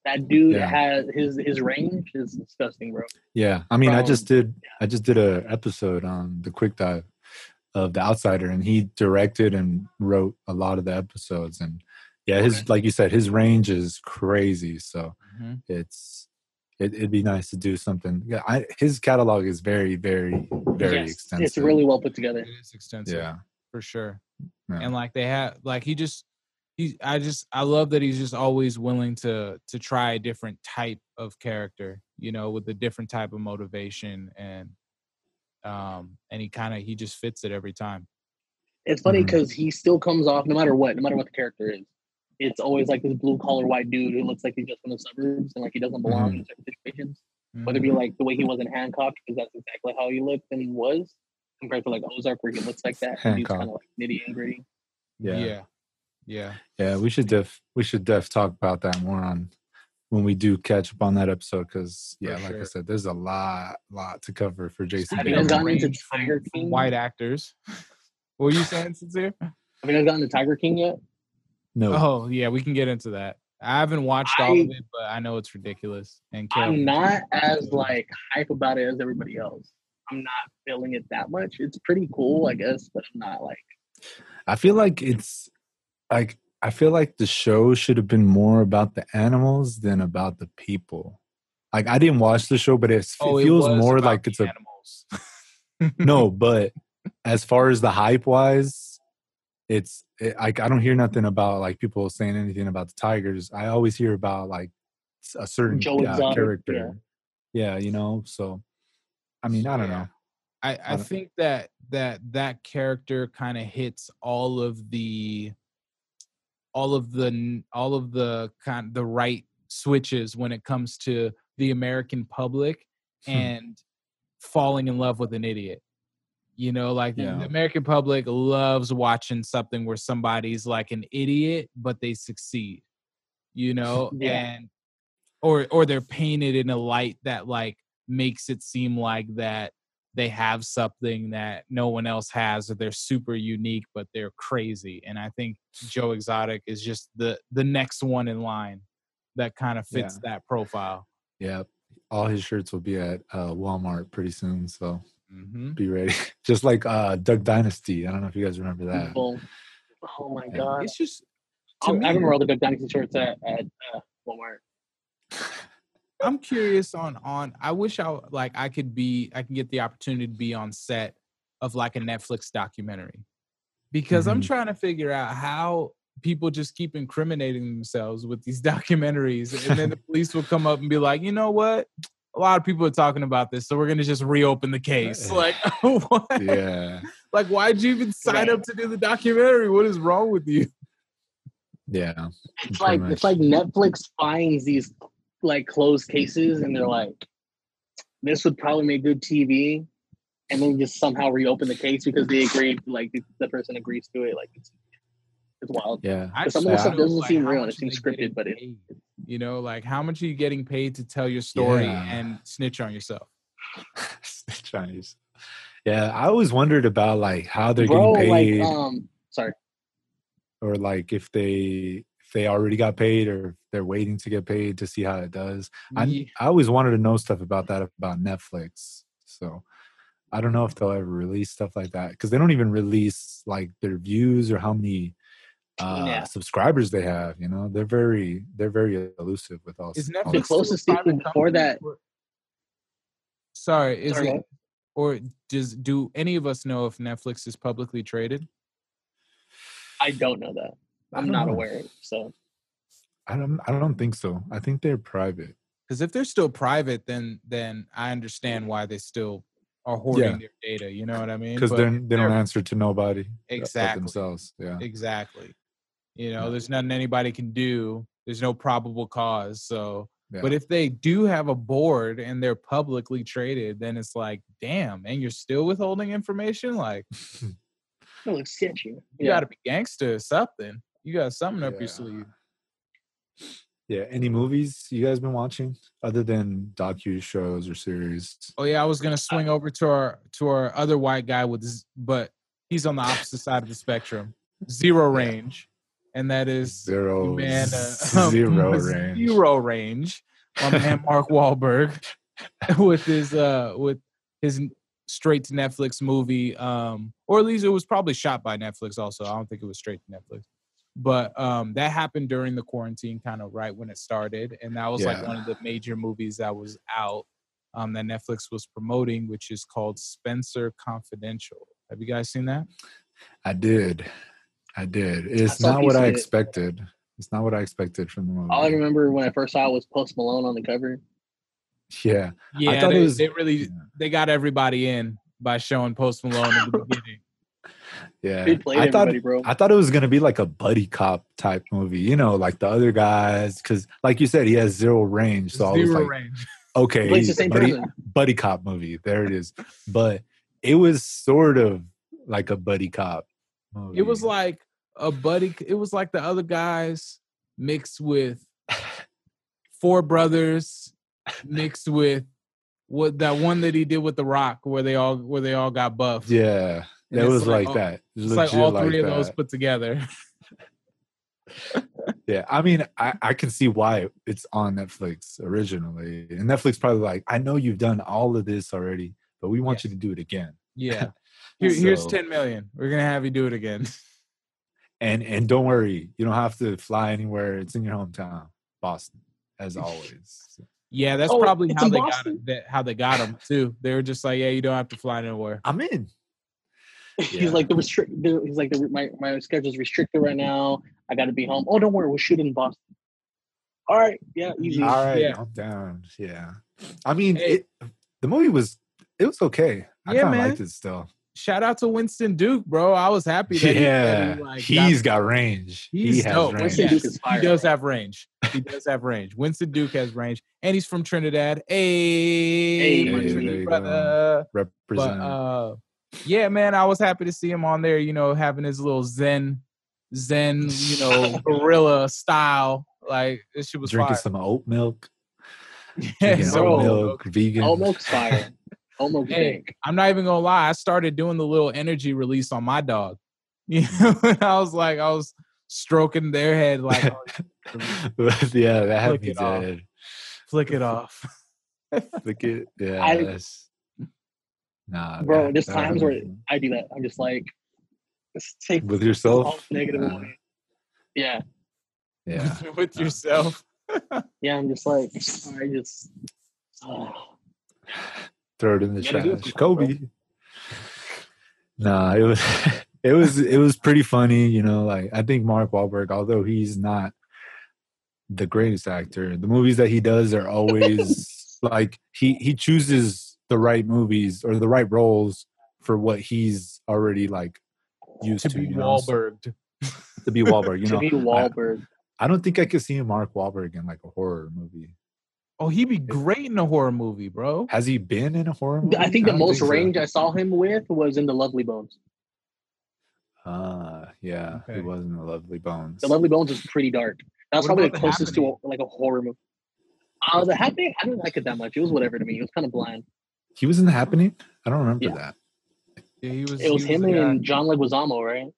that dude Yeah. has his his range is disgusting, bro. Yeah, I mean, I just From- did. I just did a episode on the quick dive of the Outsider, and he directed and wrote a lot of the episodes. And yeah, his Okay. like you said, his range is crazy. So Mhm. it's it, it'd be nice to do something. Yeah, I, his catalog is very, very, very Yes, extensive. It's really well put together. It is extensive. yeah. for sure. Yeah. And like they have, like he just, he, I just, I love that he's just always willing to to try a different type of character, you know, with a different type of motivation, and um, and he kind of he just fits it every time. It's funny because he still comes off, no matter what, no matter what the character is. It's always like this blue collar white dude who looks like he's just from the suburbs and like he doesn't belong Mhm. in certain situations. Mm-hmm. Whether it be like the way he was in Hancock, because that's exactly how he looked and was, compared to like Ozark, where he looks like that. and He's kind of like nitty and gritty. Yeah. yeah, yeah. Yeah, we should def we should def talk about that more on when we do catch up on that episode because yeah, For like I said, there's a lot lot to cover for Jason. Have you Having guys gotten into Tiger King? white actors. what were you saying, sincere? Have you guys gotten to Tiger King yet? No, Oh yeah, we can get into that. I haven't watched all of it, but I know it's ridiculous. And I'm not as like hype about it as everybody else. I'm not feeling it that much. It's pretty cool, I guess, but I'm not like I feel like it's like I feel like the show should have been more about the animals than about the people. Like I didn't watch the show, but it's, Oh, it it feels was more like it's the a animals. no. But as far as the hype wise, it's it, like I don't hear nothing about like people saying anything about the Tigers. I always hear about like a certain Joe yeah, Exotic, character. Yeah. you know. So I mean, I don't Yeah. know. I, I don't- think that that that character kind of hits all of the all of the all of the kind the right switches when it comes to the American public Hmm. and falling in love with an idiot. You know, like the- Yeah. the American public loves watching something where somebody's like an idiot, but they succeed. You know, Yeah. and or or they're painted in a light that like makes it seem like that they have something that no one else has or they're super unique but they're crazy and i think joe exotic is just the the next one in line that kind of fits that profile Yeah, all his shirts will be at uh, Walmart pretty soon, so hmm be ready. Just like uh, Duck Dynasty. I don't know if you guys remember that. Boom. Oh my god! it's just I, to I remember all the Duck Dynasty shirts at, at uh, Walmart. i'm curious on on i wish i like i could be i can get the opportunity to be on set of like a netflix documentary because i'm Mhm. trying to figure out how people just keep incriminating themselves with these documentaries and then the police will come up and be like you know what a lot of people are talking about this so we're going to just reopen the case uh, like what yeah, like why'd you even sign Right. up to do the documentary what is wrong with you yeah. It's Pretty like it's like Netflix finds these like closed cases, and they're like, "This would probably make good TV," and then just somehow reopen the case because they agreed, like the, the person agrees to it. Like it's it's wild. Yeah, I some of just the stuff doesn't seem real and it seems scripted, but it- you know like how much are you getting paid to tell your story Yeah. and snitch on yourself Chinese. Yeah, I always wondered about like how they're Bro, getting paid, like um, sorry, or like if they if they already got paid, or if they're waiting to get paid to see how it does. I I always wanted to know stuff about that about Netflix. So I don't know if they'll ever release stuff like that because they don't even release like their views or how many uh Yeah. subscribers they have. You know, they're very they're very elusive with all. is all netflix this The closest thing private before that- or- sorry is Sorry, it or does do any of us know if netflix is publicly traded I don't know that. I I'm don't know. aware. So I don't I don't think so. I think they're private. because if they're still private then then i understand why they still are hoarding Yeah. their data you know what i mean because they're they don't answer to nobody but Exactly. themselves yeah exactly you know Yeah. there's nothing anybody can do there's no probable cause so But if they do have a board and they're publicly traded, then it's like, damn, and you're still withholding information. Like, it looks sketchy. you Yeah. got to be gangster or something. You got something up your sleeve. yeah any movies you guys been watching other than docu shows or series Oh yeah, I was gonna swing over to our to our other white guy with, z- but he's on the opposite side of the spectrum. Zero Yeah. range, and that is zero man uh, zero range zero range. My man Mark Wahlberg with his uh with his straight to Netflix movie, um, or at least it was probably shot by Netflix. Also, I don't think it was straight to Netflix, but um, that happened during the quarantine, kind of right when it started, and that was like one of the major movies that was out um, that Netflix was promoting, which is called Spencer Confidential. Have you guys seen that? i did i did it's saw a not what of i it. expected it's not what i expected from the movie All I remember when I first saw it was Post Malone on the cover. yeah Yeah, thought it they, was- they really they got everybody in by showing Post Malone in the beginning. yeah They played i thought bro. I thought it was gonna be like a buddy cop type movie, you know, like the other guys, because like you said, he has zero range. So I was Zero like, range. okay, But it's the same buddy, person. buddy cop movie. There it is. But it was sort of like a buddy cop movie. It was like a buddy. It was like the other guys mixed with Four Brothers, mixed with what that one that he did with The Rock, where they all where they all got buffed. yeah, And it was like like, all- that. it's like all three of those put together. Yeah, I mean, I, I can see why it's on Netflix originally, and Netflix probably like, I know you've done all of this already, but we want Yes. you to do it again. Yeah. Here, here's ten million. We're gonna have you do it again. And and don't worry, you don't have to fly anywhere. It's in your hometown, Boston, as always. Yeah, that's Oh, probably how in they got Boston? him. That, how they got him too. They were just like, yeah, you don't have to fly nowhere. I'm in. Yeah. He's like the restrict. He's like the, my my schedule's restricted right now. I got to be home. Oh, don't worry, we're shooting in Boston. All right, yeah, easy. Yeah. All right, Yeah. I'm down. Yeah, I mean, Hey. it, the movie was it was okay. I Yeah, kind of liked it still. Shout out to Winston Duke, bro. I was happy that he, that Yeah, he, like, he's got range. He's he has dope. range. Winston Yes, Duke is he does bro. have range. He does have range. Winston Duke has range, and he's from Trinidad. Hey, Hey, my there you go. brother. But Represent. uh, yeah, man, I was happy to see him on there. You know, having his little Zen, Zen, you know, gorilla style. Like this shit was Drinking fire. some oat milk. Yeah, Drinking so- oat milk, vegan. Oat milk's fire. Milk's Hey. I'm not even gonna lie. I started doing the little energy release on my dog. You know, I was like, I was stroking their head, like, oh, yeah, that had Flick me it off. dead. flick it off. Flick it. Yeah, I- nah, Bro, that- there's that times where me- I do that. I'm just like, just take with yourself. negative Nah. Yeah. yeah, with yourself. Yeah, I'm just like, I just, oh. Throw it in the You gotta do it trash. for bro. Kobe. Nah, it was it was it was pretty funny, you know. Like I think Mark Wahlberg, although he's not the greatest actor, the movies that he does are always like he he chooses the right movies or the right roles for what he's already like used to to. be you know? Wahlberg. To be Wahlberg, you know. to be Wahlberg. I don't think I could see Mark Wahlberg in like a horror movie. Oh, he'd be great in a horror movie, bro. Has he been in a horror movie? I think the don't most so. range I saw him with was in the Lovely Bones. Ah, yeah, Okay. it was in the Lovely Bones. The Lovely Bones is pretty dark. That's What probably the The closest to a, like a horror movie. Uh, the happening, I didn't like it that much. It was whatever to me. It was kind of bland. He was in the Happening. I don't remember Yeah. that. Yeah, he was. It was he him the guy. and John Leguizamo, right?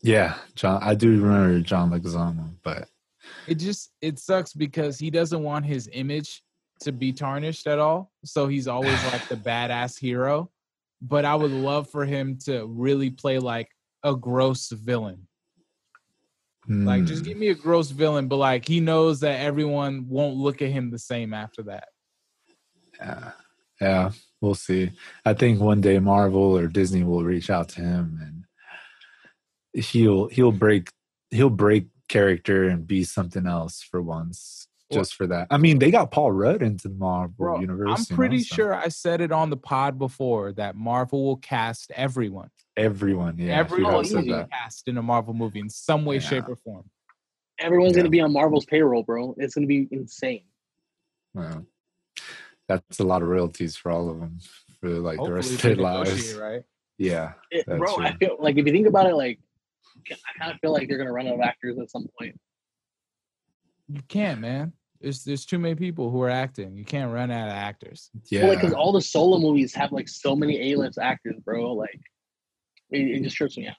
Yeah, John. I do remember John Leguizamo, but it just it sucks because he doesn't want his image to be tarnished at all. So he's always like the badass hero. But I would love for him to really play like a gross villain. Like just hmm, give me a gross villain, but like he knows that everyone won't look at him the same after that. yeah, yeah, we'll see. I think one day Marvel or Disney will reach out to him and he'll he'll break he'll break character and be something else for once. Well- Just for that. I mean, they got Paul Rudd into the Marvel Bro, universe. I'm you know, pretty so sure I said it on the pod before that Marvel will cast everyone. everyone, yeah, everyone Hugo will be cast in a Marvel movie in some way, shape, or form. Everyone's Yeah. gonna be on Marvel's payroll, bro. It's gonna be insane. Wow. that's a lot of royalties for all of them for like the rest of their lives. right? Yeah, It, That's bro, I feel like if you think about it, like I kind of feel like they're gonna run out of actors at some point. You can't, man. There's there's too many people who are acting. You can't run out of actors. yeah. Well, like, because all the solo movies have like so many A-list actors, bro. Like, it, it just trips me out.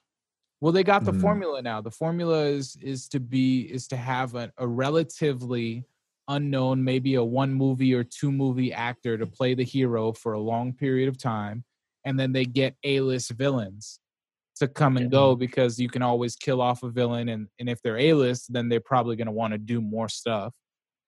Well, they got the Mhm. formula now. The formula is is to be is to have a, a relatively unknown, maybe a one movie or two movie actor to play the hero for a long period of time, and then they get A list villains to come and go because you can always kill off a villain, and and if they're A list, then they're probably going to want to do more stuff.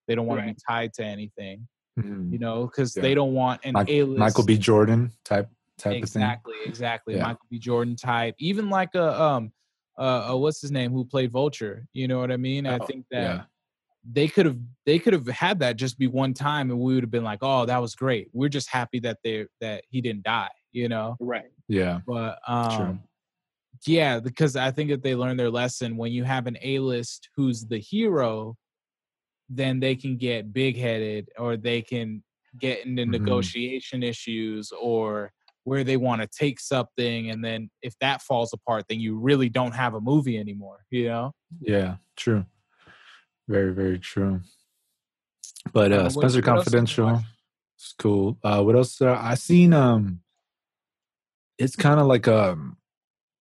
They don't want to be tied to anything, Mhm. you know, because Yeah. they don't want an Mike- A list. Michael B. Jordan type type exactly, exactly. Yeah. Michael B. Jordan type, even like a um, uh, uh, what's his name who played Vulture. You know what I mean? I Oh, think that yeah. they could have they could have had that just be one time, and we would have been like, oh, that was great. We're just happy that they that he didn't die. You know, Right. Yeah, but True. Yeah, because I think that they learned their lesson. When you have an A list who's the hero, then they can get big headed or they can get into Mhm. negotiation issues or where they want to take something and then if that falls apart then you really don't have a movie anymore you know yeah, true. Very, very true. But Uh, uh, Spencer what Confidential, it's cool. Uh, what else? Uh, I seen um, it's kind of like um,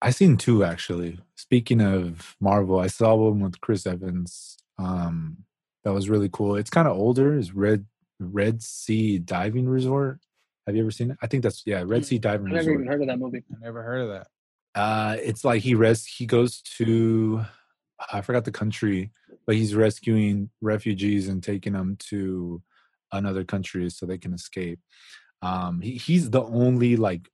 I seen two actually. Speaking of Marvel, I saw one with Chris Evans. Um, that was really cool. It's kind of older. It's Red Red Sea Diving Resort. Have you ever seen it? I think that's yeah, Red Sea Diving Resort. I've never Resort. even heard of that movie. i never heard of that Uh, it's like he res he goes to I forgot the country, but he's rescuing refugees and taking them to another country so they can escape. Um, he, he's the only like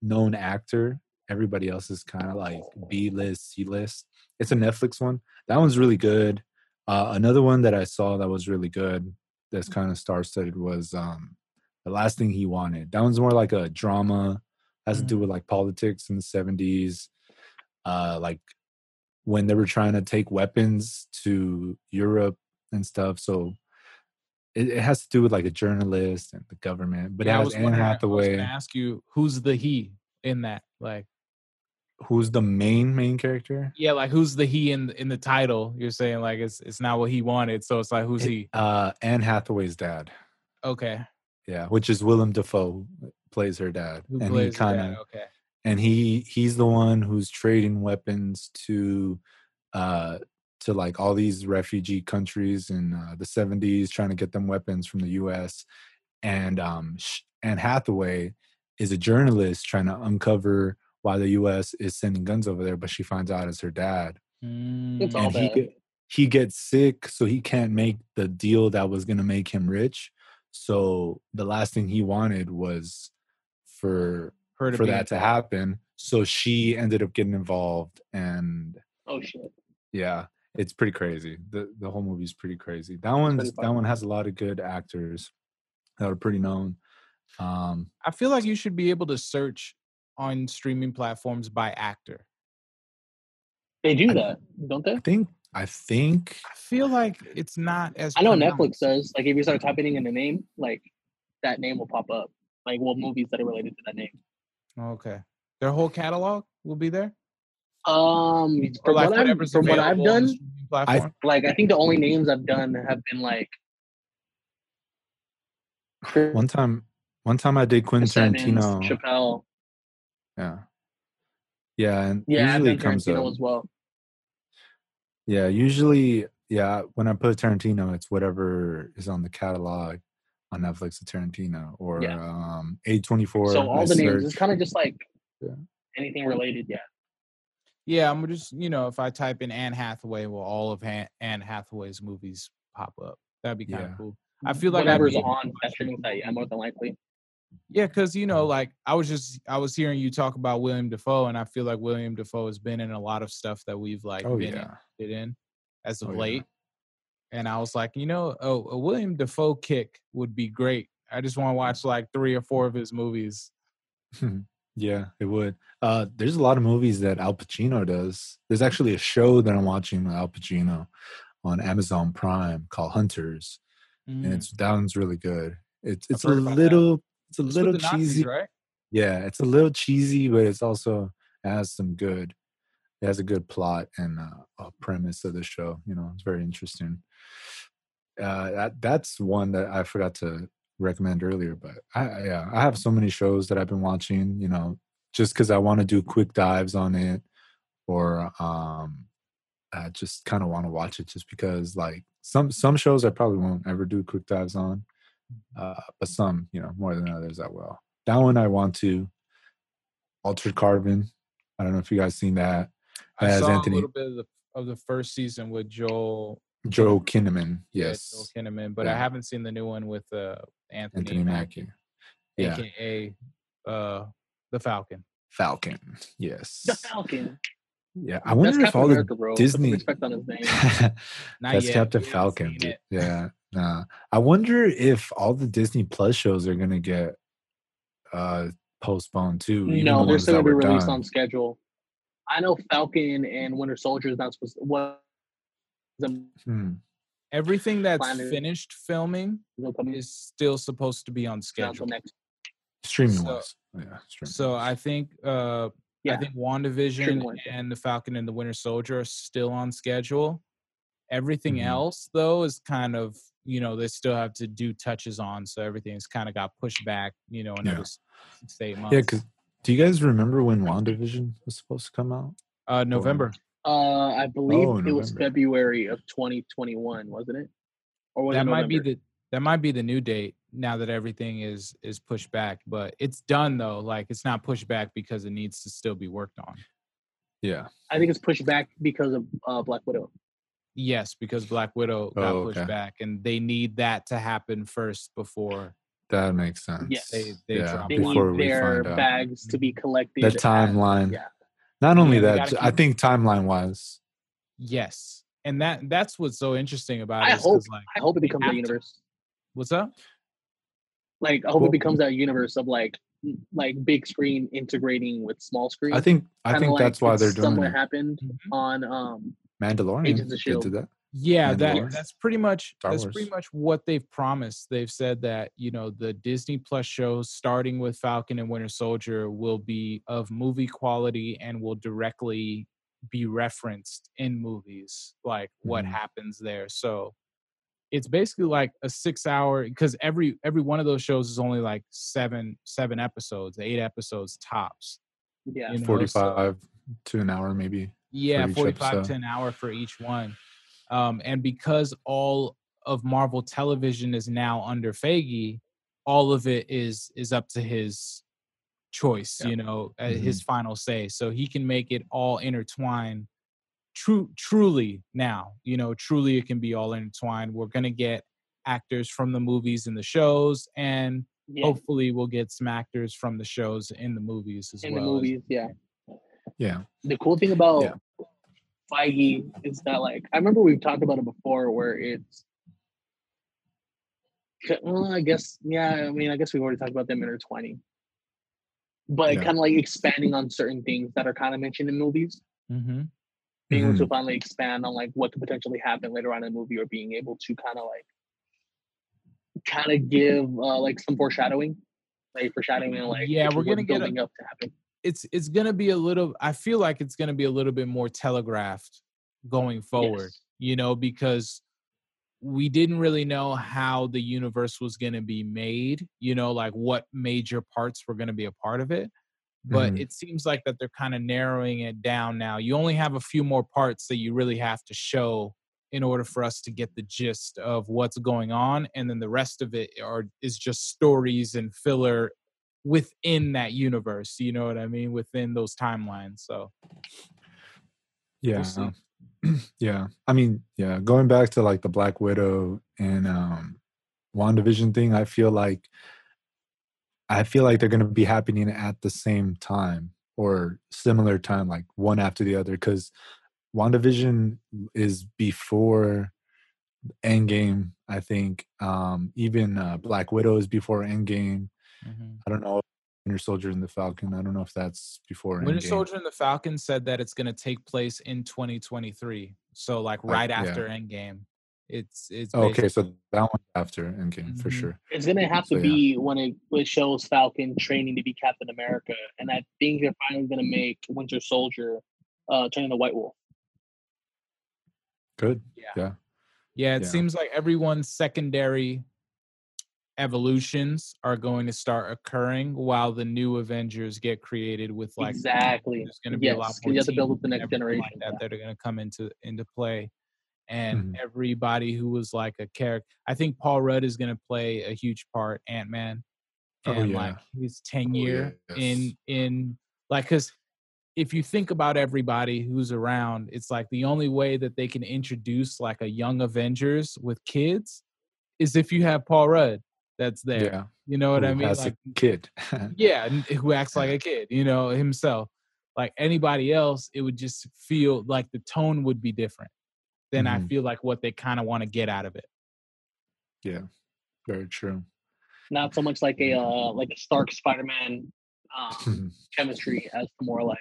known actor. Everybody else is kind of like B list, C list. It's a Netflix one. That one's really good. Uh, another one that I saw that was really good. That's kind of star studded was um, the last thing he wanted. That one's more like a drama has to do with like politics in the 70s uh like when they were trying to take weapons to europe and stuff. So it, it has to do with like a journalist and the government. But Yeah, it I has was Anne wondering- I was Hathaway, ask you who's the he in that. Like, who's the main main character. yeah, like who's the he in in the title? You're saying like it's it's not what he wanted, so it's like who's It- he? Uh, Anne Hathaway's dad. Okay, Yeah, which is Willem Dafoe plays her dad, who and plays he kind of Okay, and he he's the one who's trading weapons to uh to like all these refugee countries in uh, the 70s trying to get them weapons from the US and um sh- Anne Hathaway is a journalist trying to uncover why the US is sending guns over there but she finds out it's her dad It's Mm, all and he he gets sick so he can't make the deal that was going to make him rich so the last thing he wanted was for her to for be that to happen. So she ended up getting involved, and Oh shit. yeah, it's pretty crazy. the The whole movie's pretty crazy. That one's that one has a lot of good actors that are pretty known. Um, I feel like you should be able to search on streaming platforms by actor. They do I- that, don't they? I think I think I feel like it's not as. I know. Netflix does. Like if you start typing in the name, like that name will pop up. Like what movies that are related to that name. Okay, their whole catalog will be there. Um, from like what, I've, from what I've available on the done, platform. like I think the only names I've done have been like one time one time I did Quentin Tarantino. Chappelle. Yeah, yeah, and Yeah, I've usually it comes Tarantino up. as well. Yeah, usually, yeah. When I put Tarantino, it's whatever is on the catalog on Netflix of Tarantino or Yeah. um A twenty four. So all the names, it's kind of just like Yeah. anything related. Yeah. Yeah, I'm just you know if I type in Anne Hathaway, will all of Han- Anne Hathaway's movies pop up? That'd be kind of Yeah. cool. I feel like I'd whatever's be able to on watch that streaming site, yeah, more than likely. Yeah, because you know, like I was just I was hearing you talk about William Dafoe, and I feel like William Dafoe has been in a lot of stuff that we've like Oh been yeah, interested in as of Oh, yeah. late. And I was like, you know, a, a William Dafoe kick would be great. I just want to watch like three or four of his movies. yeah. It would. Uh, there's a lot of movies that Al Pacino does. There's actually a show that I'm watching with Al Pacino on Amazon Prime called Hunters, and Mm. it's that one's really good. It's it's a little it's a It's little the Nazis, cheesy. right? Yeah, it's a little cheesy, but it's also it has some good. It has a good plot and uh, a premise of the show. You know, it's very interesting. Uh, that that's one that I forgot to recommend earlier, but I I- yeah, I have so many shows that I've been watching. You know, just because I want to do quick dives on it, or um, I just kind of want to watch it just because like some some shows I probably won't ever do quick dives on, uh, but some you know more than others I will. That one I want to. Altered Carbon. I don't know if you guys seen that. I Has saw Anthony a little bit of the of the first season with Joel, Joe Kinnaman. yeah, Yes, Joel Kinnaman, but I haven't seen the new one with uh, Anthony, Anthony Mackie, Mackie. Yeah, aka uh, the Falcon. Falcon. Yes. The Falcon. Yeah, I That's wonder if Captain all the America, bro. Put Disney- respect on his name. That's yet. Captain Falcon. seen dude. it. Yeah. Nah. I wonder if all the Disney Plus shows are gonna get uh postponed too. even the no, they're ones still gonna be released done. on schedule. I know Falcon and Winter Soldier is not supposed to. What? The Hmm. Everything that's Planet- finished filming is still supposed to be on schedule. next. Streaming So- wise. Yeah. Streaming So wise. I think uh I think WandaVision Streaming-wise, and the Falcon and the Winter Soldier are still on schedule. Everything Mhm. else though is kind of you know they still have to do touches on, so everything's kind of got pushed back. You know, another Yeah. s- six eight months. Yeah, because do you guys remember when WandaVision was supposed to come out? uh, November. Uh, I believe Oh, it was February of 2021, wasn't it? Or was it That might be the that might be the new date now that everything is is pushed back. But it's done though. Like it's not pushed back because it needs to still be worked on. Yeah. I think it's pushed back because of uh, Black Widow. Yes, because Black Widow got Oh, pushed back, and they need that to happen first before That makes sense. Yes. They- they yeah, drop They before need we their find out. bags to be collected. The at- timeline. yeah. Not only Yeah, that, gotta I think timeline wise. Yes, and that that's what's so interesting about I it. is 'cause, hope. like, I hope it becomes have that universe. What's up? Like I hope Well- it becomes that universe of like like big screen integrating with small screen. I think I Kinda think like that's why they're doing somewhat it. happened Mhm. on um Mandalorian Agents of did that. Yeah, that that's pretty much Star that's pretty much what they've promised. They've said that you know the Disney Plus shows, starting with Falcon and Winter Soldier, will be of movie quality and will directly be referenced in movies, like what Mhm. happens there. So it's basically like a six-hour because every every one of those shows is only like seven seven episodes, eight episodes tops. Yeah. you know, so- 45 to an hour, maybe. Yeah, each 45 to episode. an hour for each one. Um, and because all of Marvel television is now under Feige, all of it is is up to his choice, Yeah. you know, uh, Mhm. his final say. So he can make it all intertwine true truly now, you know, truly it can be all intertwined. We're going to get actors from the movies and the shows and Yeah. hopefully we'll get some actors from the shows in the movies as in well. the movies, yeah. Yeah. the cool thing about Yeah. Feige is that like I remember we've talked about it before where it's well, I guess yeah, I mean I guess we've already talked about them intertwining. But Yeah. kind of like expanding on certain things that are kind of mentioned in movies, hmm being able Mhm. to finally expand on like what could potentially happen later on in the movie, or being able to kind of like kind of give uh, like some foreshadowing, like foreshadowing, like Yeah, we're gonna get a- up to happen. It's it's gonna be a little i feel like it's gonna be a little bit more telegraphed going forward Yes. you know because we didn't really know how the universe was gonna be made you know like what major parts were gonna be a part of it but Mhm. it seems like that they're kind of narrowing it down now you only have a few more parts that you really have to show in order for us to get the gist of what's going on and then the rest of it are is just stories and filler within that universe you know what i mean within those timelines so Yeah. see. yeah. I mean, yeah, going back to like the Black Widow and um WandaVision thing, I feel like I feel like they're gonna be happening at the same time or similar time, like one after the other, because WandaVision is before Endgame, I think. Um, even uh, Black Widow is before Endgame. I don't know. Winter Soldier and the Falcon. I don't know if that's before winter Endgame. soldier and the falcon said that it's going to take place in 2023 so like Like, right yeah. after endgame it's it's Oh, okay, so that one after Endgame for Mhm. sure. It's gonna have to So, yeah. be when it, it shows Falcon training to be Captain America, and I think they're finally gonna make Winter Soldier uh, turn into White Wolf. Good. yeah Yeah. yeah it Yeah. seems like everyone's secondary evolutions are going to start occurring while the new avengers get created with like exactly. there's going to be a lot Yes, more you have to build up the next everything like generation. that yeah. that are going to come into into play and Mhm. everybody who was like a character i think paul rudd is going to play a huge part ant-man Oh, and yeah. like his tenure yes. in in like because if you think about everybody who's around it's like the only way that they can introduce like a young avengers with kids is if you have paul rudd that's there Yeah. you know what Who i mean has like a kid. yeah who acts like a kid you know himself like anybody else it would just feel like the tone would be different than i Mhm. feel like what they kind of want to get out of it yeah. Very true. Not so much like a uh, like a Stark Spider Man um, chemistry as more like,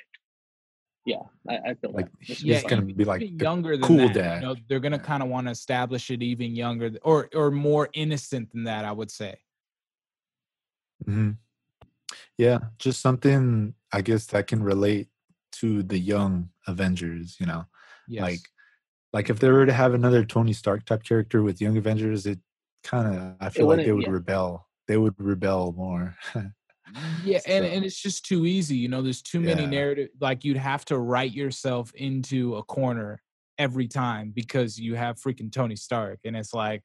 yeah, I, I feel Like, that. He's is gonna be like the younger than cool that, dad. You know, they're gonna kind of want to establish it even younger, th- or or more innocent than that. I would say. Mhm. Yeah, just something I guess that can relate to the young Avengers, you know. Yes. Like like if they were to have another Tony Stark type character with young Avengers, it kind of I feel like they wouldn't- would yeah. rebel. They would rebel more. yeah, and so- and it's just too easy. You know, there's too many Yeah. narrative. Like you'd have to write yourself into a corner every time because you have freaking Tony Stark, and it's like,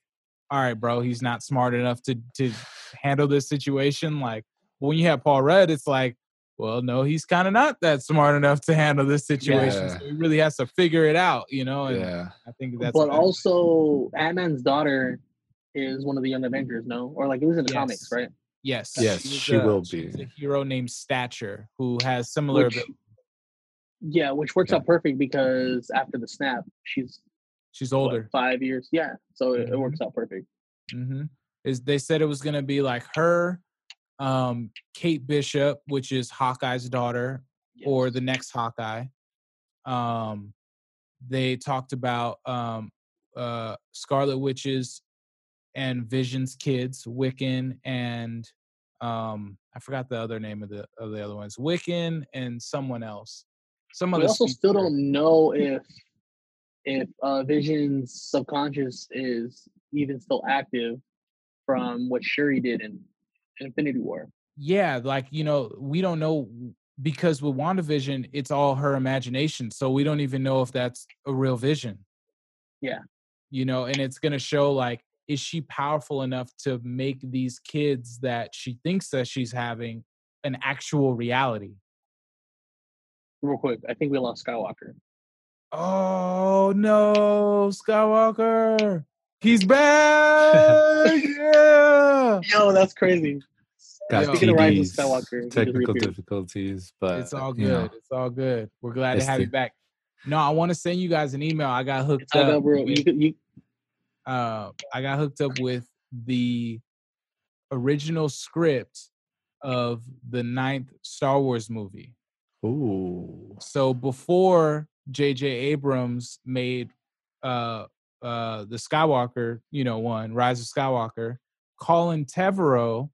all right, bro, he's not smart enough to to handle this situation. Like when you have Paul Rudd, it's like. Well, no, he's kind of not that smart enough to handle this situation. Yeah. So he really has to figure it out, you know. And yeah. I think that's. but also Ant Man's daughter is one of the Young Avengers, no? Or like it was in the comics, right? Yes, Yes, she a- will be. a hero named Stature who has similar. Which, yeah, which works Yeah. out perfect because after the snap, she's she's what, older. five years. Yeah, so it, it Mhm. works out perfect. Mm-hmm. Is they said it was gonna be like her, um, Kate Bishop, which is Hawkeye's daughter, or the next Hawkeye. Um, they talked about um uh, Scarlet Witches and Vision's kids, Wiccan and um, I forgot the other name of the of the other ones, Wiccan and someone else. Some We also still don't know if if uh, Vision's subconscious is even still active from what Shuri did in Infinity War. Yeah, like you know, we don't know because with WandaVision, it's all her imagination, so we don't even know if that's a real vision. Yeah. you know, and it's gonna show like, is she powerful enough to make these kids that she thinks that she's having an actual reality? Real quick, I think we lost Skywalker. Oh no, Skywalker. He's back. yeah. Yo, that's crazy. Got Yo. Speaking of Rise of Skywalker, technical difficulties, but It's all you know, good. It's all good. We're glad to it's have you back. No, I want to send you guys an email. I got hooked up. good, You, you, uh, I got hooked up with the original script of the ninth Star Wars movie. Ooh, So before J.J. Abrams made uh, uh, the Skywalker, you know, one Rise of Skywalker, Colin Trevorrow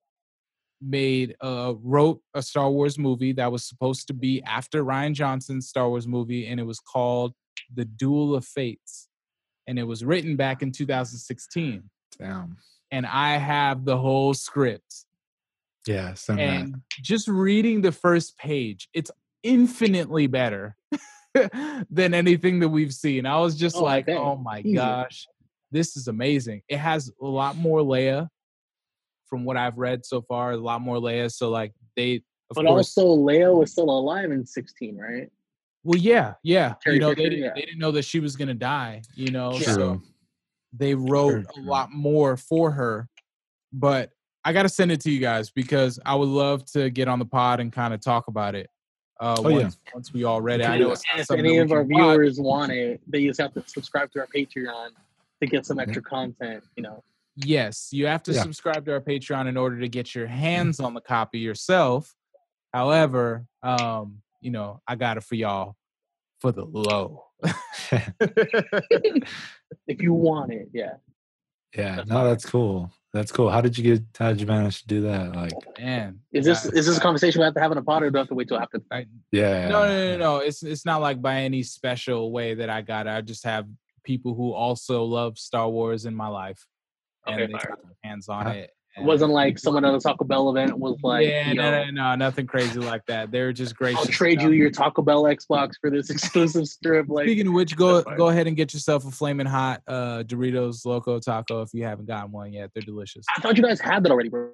made uh, wrote a Star Wars movie that was supposed to be after Rian Johnson's Star Wars movie, and it was called The Duel of Fates, and it was written back in 2016. damn. And I have the whole script Yeah, send that. and just reading the first page it's infinitely better than anything that we've seen i was just Oh, like bet. oh my Easy. gosh this is amazing it has a lot more leia from what i've read so far a lot more leia so like they of but course also Leia was still alive in 16, right? Well yeah yeah Carrie you know they Fisher, didn't, yeah. they didn't know that she was gonna die you know Yeah. so they wrote Very a lot more for her but i gotta send it to you guys because i would love to get on the pod and kind of talk about it uh Oh, yeah. once, once we all read it i know it's if any of our can watch. viewers want it, they just have to subscribe to our Patreon to get some extra content. You know, yes you have to Yeah. subscribe to our patreon in order to get your hands on the copy yourself however um you know i got it for y'all for the low if you want it, yeah. yeah, no, that's cool. That's cool. How did you get? How did you manage to do that? Like, oh, man Is this is this a conversation we have to have in a pod, or do I have to wait till after? I, yeah, No, no, no, no. It's it's not like by any special way that I got it. I just have people who also love Star Wars in my life, and Okay, they got their hands on it. It wasn't like someone at a Taco Bell event was like, yeah, yo, no, no, no, nothing crazy like that. They're just gracious. I'll trade you your Taco Bell Xbox for this exclusive strip. Like, Speaking of which, go go ahead and get yourself a flaming hot uh, Doritos Loco Taco if you haven't gotten one yet. They're delicious. I thought you guys had that already, bro.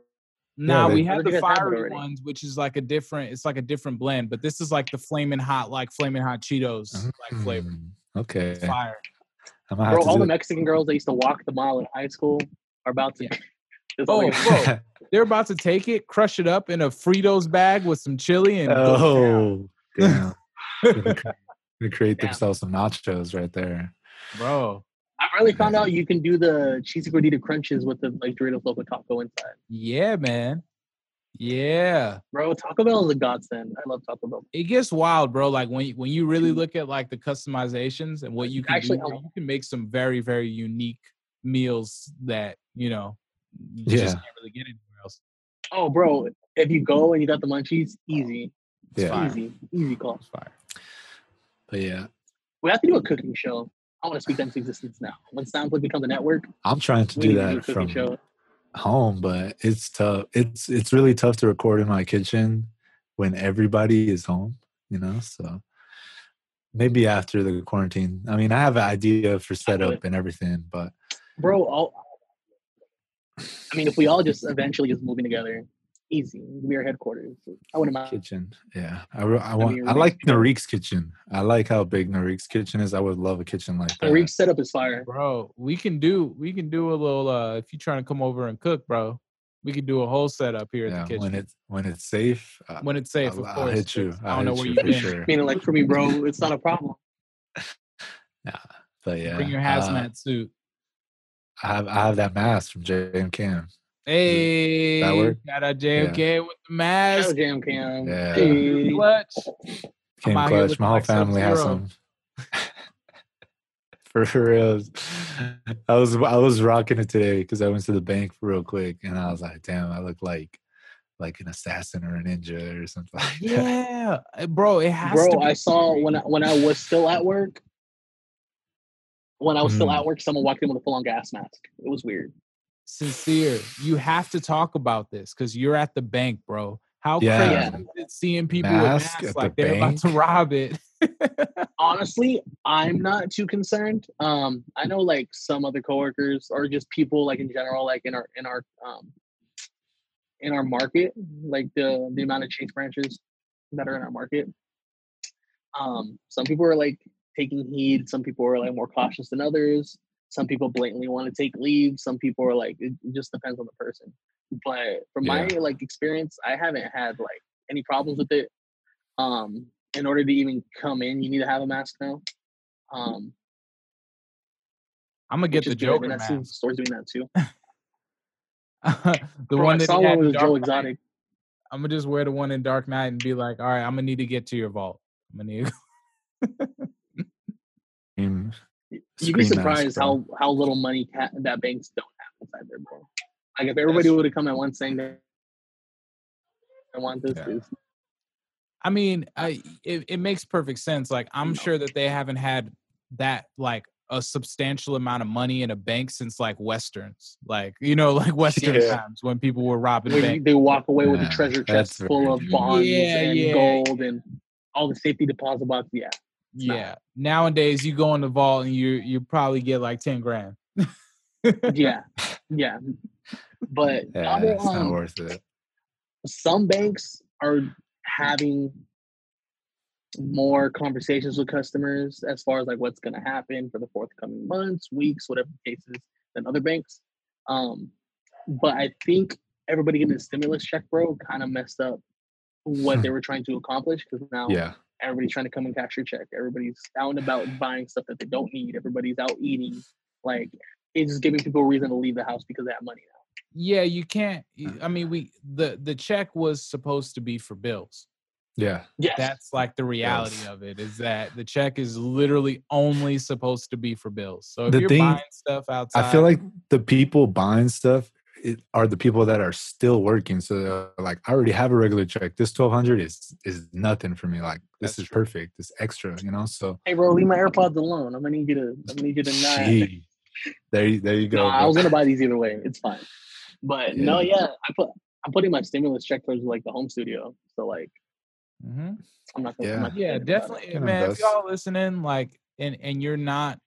Nah, they- we I had the you guys had that fiery ones, which is like a different. It's like a different blend, but this is like the flaming hot, like flaming hot Cheetos like flavor. Mm, Okay, It's fire. I might have Bro, all the it. Mexican girls that used to walk the mile in high school are about to. Yeah. It's Oh, like- bro. They're about to take it, crush it up in a Fritos bag with some chili and oh, damn. Gonna create Damn. themselves some nachos right there. bro. I really found out you can do the cheesy gordita crunches with the like Doritos Loco Taco inside. Yeah, man. Yeah. Bro, Taco Bell is a godsend. I love Taco Bell. It gets wild, bro. Like when you, when you really mm-hmm. look at like the customizations and what you can Actually, do, you can make some very very unique meals that, you know, you just Yeah. can't really get anywhere else. Oh, bro, if you go and you got the munchies, easy, It's Yeah. fire. easy, easy call. It's fire. But yeah, We have to do a cooking show. I want to speak that into existence now. When SoundCloud becomes a network, I'm trying to do need to do that from show. home, but it's tough. It's it's really tough to record in my kitchen when everybody is home. You know, so maybe after the quarantine. I mean, I have an idea for setup and everything, but Bro, I'll, I mean, if we all just eventually just moving together, easy. We are headquarters. I wouldn't mind. kitchen, yeah. I, I want. mean, I like Rick's- Narik's kitchen. I like how big Narik's kitchen is. I would love a kitchen like The that. Reach setup is fire. Bro, we can do we can do a little uh if you're trying to come over and cook, bro. We could do a whole setup here at the kitchen. when it's when it's safe. Uh, when it's safe, I'll, of I'll hit you. I I'll don't know hit where you you've been. sure. Meaning, like for me, bro, it's not a problem. Nah, but yeah, Bring your uh, hazmat suit. I have I have that mask from J and Cam. Hey, work? got a JMK with the mask. Shout Jam Cam. Yeah. Hey. Clutch. Came out here clutch. My whole like family has Sub-Zero. some. For real. I was I was rocking it today because I went to the bank real quick and I was like, damn, I look like like an assassin or a ninja or something like that. Yeah, uh, bro, it has Bro, to be I saw when I, when I was still at work. When I was still Mm. at work, someone walked in with a full on gas mask. It was weird. sincere. You have to talk about this because you're at the bank, bro. How Yeah. crazy is it seeing people Mask with masks like the they're about to rob it? Honestly, I'm not too concerned. Um, I know like some other coworkers or just people like in general, like in our in our um in our market, like the the amount of Chase branches that are in our market. Um, some people are like taking heed, some people are like more cautious than others. Some people blatantly want to take leave. Some people are like, it, it just depends on the person. But from my like experience, I haven't had like any problems with it. Um, in order to even come in, you need to have a mask now. Um, I'm gonna get the good, Joker and I see mask. stores doing that too. the Bro, one I that saw one Dark Joe Knight. Exotic. I'm gonna just wear the one in Dark Knight and be like, all right, I'm gonna need to get to your vault. I'm gonna need. You'd be surprised how how little money ca- that banks don't have inside their bro. Like if everybody would have come at once saying that I want this, Yeah. I mean, I it, it makes perfect sense. Like I'm sure that they haven't had that like a substantial amount of money in a bank since like westerns, like you know, like Western Yeah. times when people were robbing banks. they walk away with a treasure chest full of bonds Yeah, and yeah. gold and all the safety deposit box. Yeah, it's not. Yeah. Nowadays, you go in the vault and you you probably get like ten grand. yeah, yeah. But Yeah, that, it's not um, worth it. some banks are having more conversations with customers as far as like what's going to happen for the forthcoming months, weeks, whatever the case than other banks. Um, but I think everybody getting the stimulus check, bro, kind of messed up what they were trying to accomplish because now Yeah. Everybody's trying to come and cash your check. Everybody's out and about buying stuff that they don't need. Everybody's out eating. Like it's just giving people a reason to leave the house because they have money now. yeah, you can't. Uh. I mean, we the the check was supposed to be for bills. Yeah. Yes. That's like the reality Yes. of it is that the check is literally only supposed to be for bills. So if The you're thing- buying stuff outside, I feel like the people buying stuff it, are the people that are still working. So like, I already have a regular check. This twelve hundred is is nothing for me. Like this That's is true. perfect. It's extra, you know. So hey, bro, leave my AirPods alone. I'm gonna need you to. I'm gonna need you to not. there, you- there you go. No, I was gonna buy these either way. It's fine. But no, Yeah. yeah, I put. I'm putting my stimulus check towards like the home studio. So like, mm-hmm. I'm not. Gonna, Yeah. I'm not yeah, complaining about it. definitely, man. If y'all listening, like, and and you're not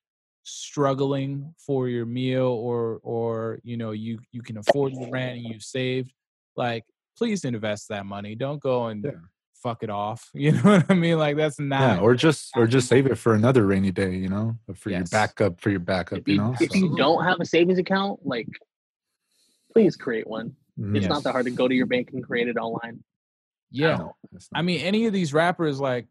struggling for your meal, or or you know you you can afford the rent and you saved, like, please invest that money. Don't go and Yeah. fuck it off. You know what I mean? Like that's not. yeah, or just or just save it for another rainy day, you know, or for your backup for your backup, If you you, know. if So, you don't have a savings account, like, please create one. It's mm-hmm. not that hard to go to your bank and create it online. yeah. No, I mean, any of these rappers, like,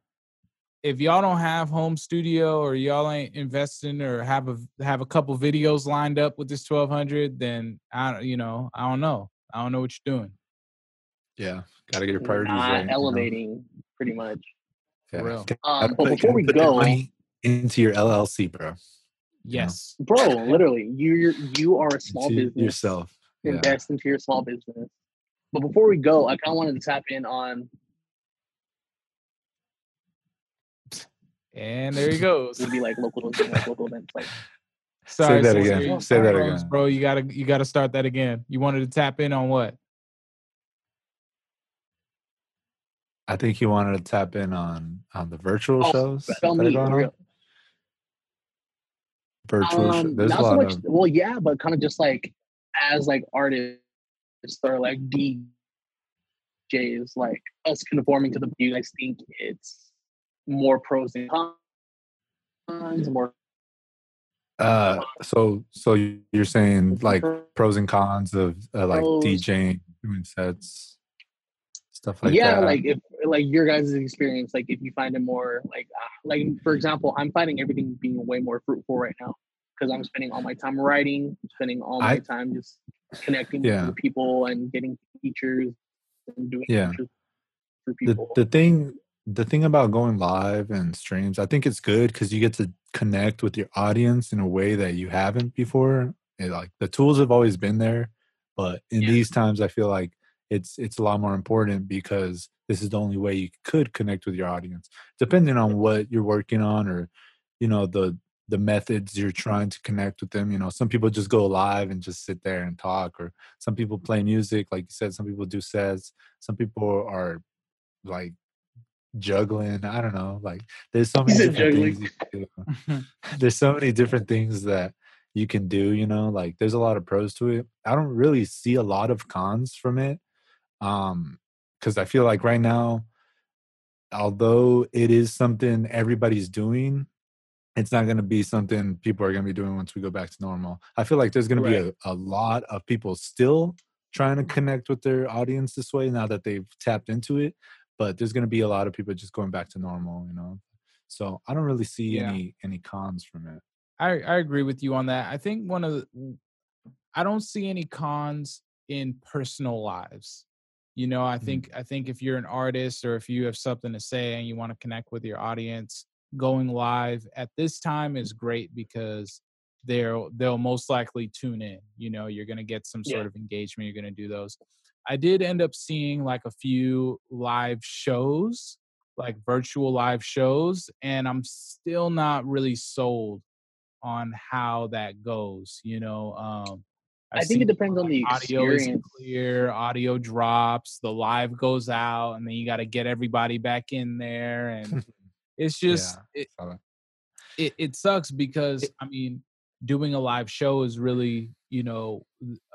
if y'all don't have home studio or y'all ain't investing or have a have a couple videos lined up with this twelve hundred, then I don't, you know, I don't know, I don't know what you're doing. yeah, gotta get your priorities Not right. you know? elevating, pretty much. Yeah. real. Um, but before we go, into your LLC, bro. know? Yes, bro, literally, you you are a small Into business. yourself. Yeah. invest into your small business. But before we go, I kind of wanted to tap in on and there he goes. would be like local like local events. Like Sorry, that again. you Say that again. bro. You gotta you gotta start that again. You wanted to tap in on what? I think you wanted to tap in on on the virtual Oh, shows. spell me, on. Virtual. sho- um, There's a not so much. of Well, yeah, but kind of just like as like artists or like DJs, like us conforming to the. Do I think it's more pros and cons? More Uh, so so you're saying like pros and cons of uh, like Pros. DJing, doing sets, stuff like yeah, that. Yeah, like if like your guys' experience, like if you find it more like uh, like for example, I'm finding everything being way more fruitful right now because I'm spending all my time writing, spending all my I- time just connecting Yeah. with people and getting features and doing Yeah. features for the the thing the thing about going live and streams, I think it's good because you get to connect with your audience in a way that you haven't before. And like the tools have always been there, but in Yeah. these times, I feel like it's it's a lot more important because this is the only way you could connect with your audience, depending on what you're working on or you know the the methods you're trying to connect with them. You know, some people just go live and just sit there and talk, or some people play music, like you said. Some people do sets. Some people are like juggling. I don't know. Like there's so many different things. Do. there's so many different things that you can do. You know, like there's a lot of pros to it. I don't really see a lot of cons from it, um, because I feel like right now, although it is something everybody's doing. It's not going to be something people are going to be doing once we go back to normal. I feel like there's going to be a, a lot of people still trying to connect with their audience this way now that they've tapped into it but there's going to be a lot of people just going back to normal you know so i don't really see Yeah. any any cons from it I, I agree with you on that. I think one of the, I don't see any cons in personal lives. You know, I Mhm. think I think if you're an artist or if you have something to say and you want to connect with your audience, going live at this time is great because they'll they'll most likely tune in. You know, you're gonna get some sort Yeah. of engagement. You're gonna do those. I did end up seeing like a few live shows, like virtual live shows, and I'm still not really sold on how that goes. You know, um, I think it depends on the audio is clear, audio drops, the live goes out, and then you got to get everybody back in there, and it's just Yeah, it, it, it sucks because I mean, doing a live show is really you know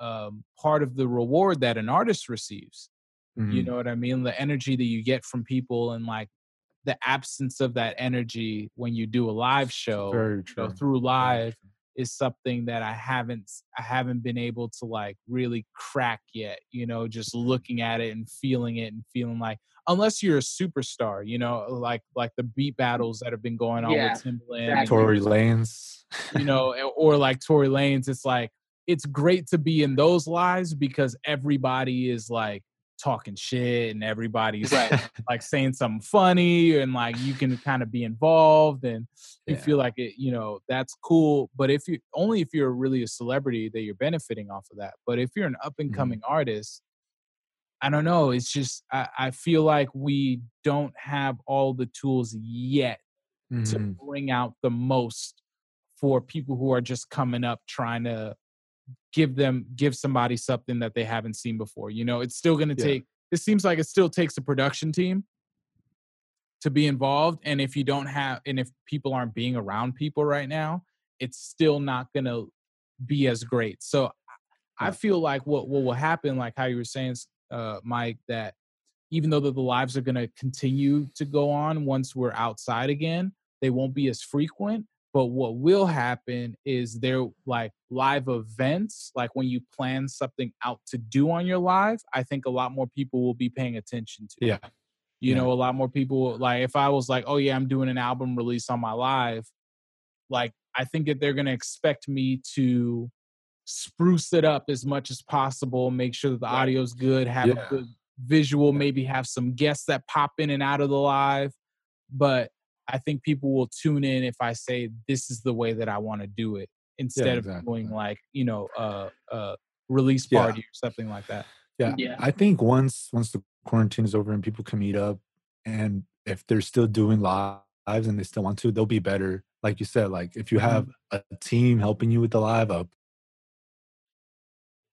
um, part of the reward that an artist receives. You Mhm. know what I mean? The energy that you get from people and like the absence of that energy when you do a live show you know, through live is something that I haven't i haven't been able to like really crack yet, you know, just looking at it and feeling it and feeling like unless you're a superstar, you know, like like the beat battles that have been going on Yeah, with Timbaland and, exactly. Tory Lanez you know, or like Tory Lanez it's like it's great to be in those lives because everybody is like talking shit and everybody's Right. like saying something funny and like you can kind of be involved and you Yeah. feel like it you know that's cool but if you only if you're really a celebrity that you're benefiting off of that but if you're an up and coming artist i don't know it's just I, I feel like we don't have all the tools yet to Mhm. bring out the most for people who are just coming up trying to give them give somebody something that they haven't seen before you know? It's still going to Yeah. take it seems like it still takes a production team to be involved and if you don't have and if people aren't being around people right now it's still not going to be as great. So i feel like what what will happen like how you were saying uh mike that even though that the lives are going to continue to go on once we're outside again they won't be as frequent but what will happen is there like live events like when you plan something out to do on your live i think a lot more people will be paying attention to yeah you Yeah. know, a lot more people like if I was like, oh yeah, I'm doing an album release on my live, like I think that they're gonna expect me to spruce it up as much as possible, make sure that the Right. audio's good, have Yeah. a good visual, Yeah. maybe have some guests that pop in and out of the live. But I think people will tune in if I say this is the way that I want to do it instead of exactly. doing like, you know, a, a release Yeah. party or something like that. Yeah. Yeah. I think once once the quarantine is over and people can meet up and if they're still doing lives and they still want to, they'll be better. Like you said, like if you mm-hmm. have a team helping you with the live up,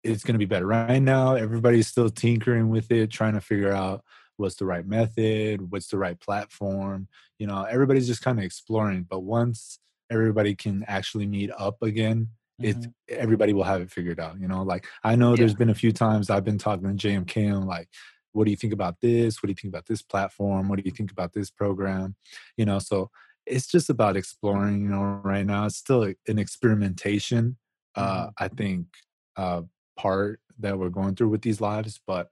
it's gonna be better. Right now, everybody's still tinkering with it, trying to figure out what's the right method, what's the right platform. You know, everybody's just kind of exploring. But once everybody can actually meet up again, it's Mhm. everybody will have it figured out. You know, like I know there's been a few times I've been talking to JMK and like, what do you think about this? What do you think about this platform? What do you think about this program? You know, so it's just about exploring, you know, right now. It's still an experimentation, uh, Mhm. I think, uh, part that we're going through with these lives. But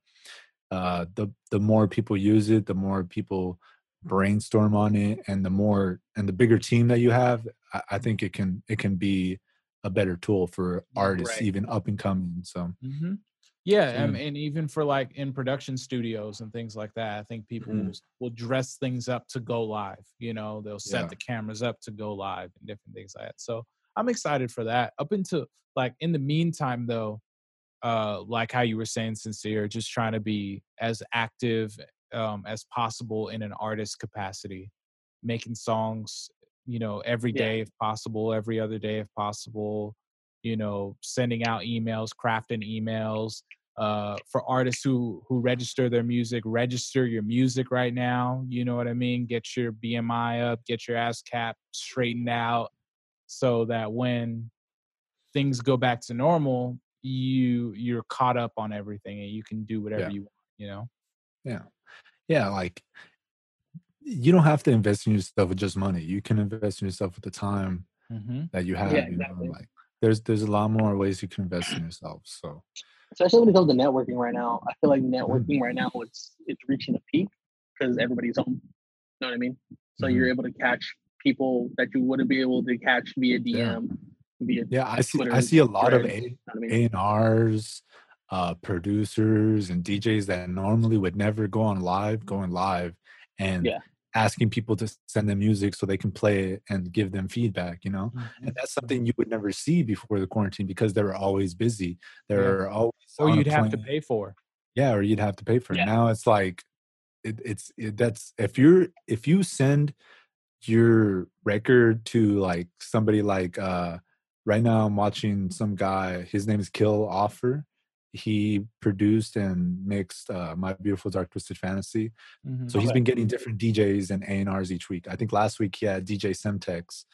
uh, the the more people use it, the more people brainstorm on it, and the more and the bigger team that you have, I, I think it can it can be a better tool for artists, Right. even up and coming. So hmm Yeah, um, and even for like in production studios and things like that, I think people Mhm. will, will dress things up to go live. You know, they'll set Yeah. the cameras up to go live and different things like that. So I'm excited for that. Up into like in the meantime, though, uh, like how you were saying, sincere, just trying to be as active um, as possible in an artist capacity, making songs, you know, every day Yeah. if possible, every other day if possible. You know, sending out emails, crafting emails. Uh, for artists who who register their music, register your music right now. You know what I mean. Get your BMI up, get your ASCAP straightened out, so that when things go back to normal, you you're caught up on everything and you can do whatever Yeah. you want. You know. Yeah. Yeah. Like you don't have to invest in yourself with just money. You can invest in yourself with the time Mm-hmm. that you have. Yeah, you know, like there's there's a lot more ways you can invest in yourself. So especially when it comes to networking right now. I feel like networking right now it's it's reaching a peak because everybody's home. You know what I mean? So Mhm. you're able to catch people that you wouldn't be able to catch via DM, via yeah, I see I see a lot of A you know what I mean? A and R's, uh, producers and DJs that normally would never go on live, going live and Yeah. asking people to send them music so they can play it and give them feedback, you know? Mm-hmm. And that's something you would never see before the quarantine because they were always busy. They Yeah. were always Or you'd have to pay for. Yeah, or you'd have to pay for it. Now it's like it, it's it, that's if you're if you send your record to like somebody like uh right now I'm watching some guy, his name is Kilhoffer. He produced and mixed uh My Beautiful Dark Twisted Fantasy. Mhm. So he's Okay. been getting different DJs and A&Rs each week. I think last week he had DJ Semtex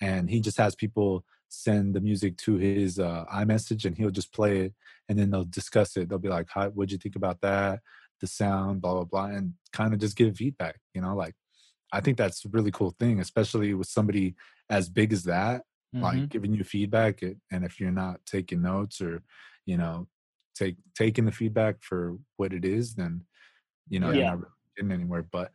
and he just has people send the music to his uh, iMessage and he'll just play it and then they'll discuss it. They'll be like, Hi, what'd you think about that? The sound, blah, blah, blah, and kind of just give feedback, you know, like I think that's a really cool thing, especially with somebody as big as that, Mhm. like giving you feedback. And if you're not taking notes or, you know, take taking the feedback for what it is, then you know Yeah. you're not getting anywhere. But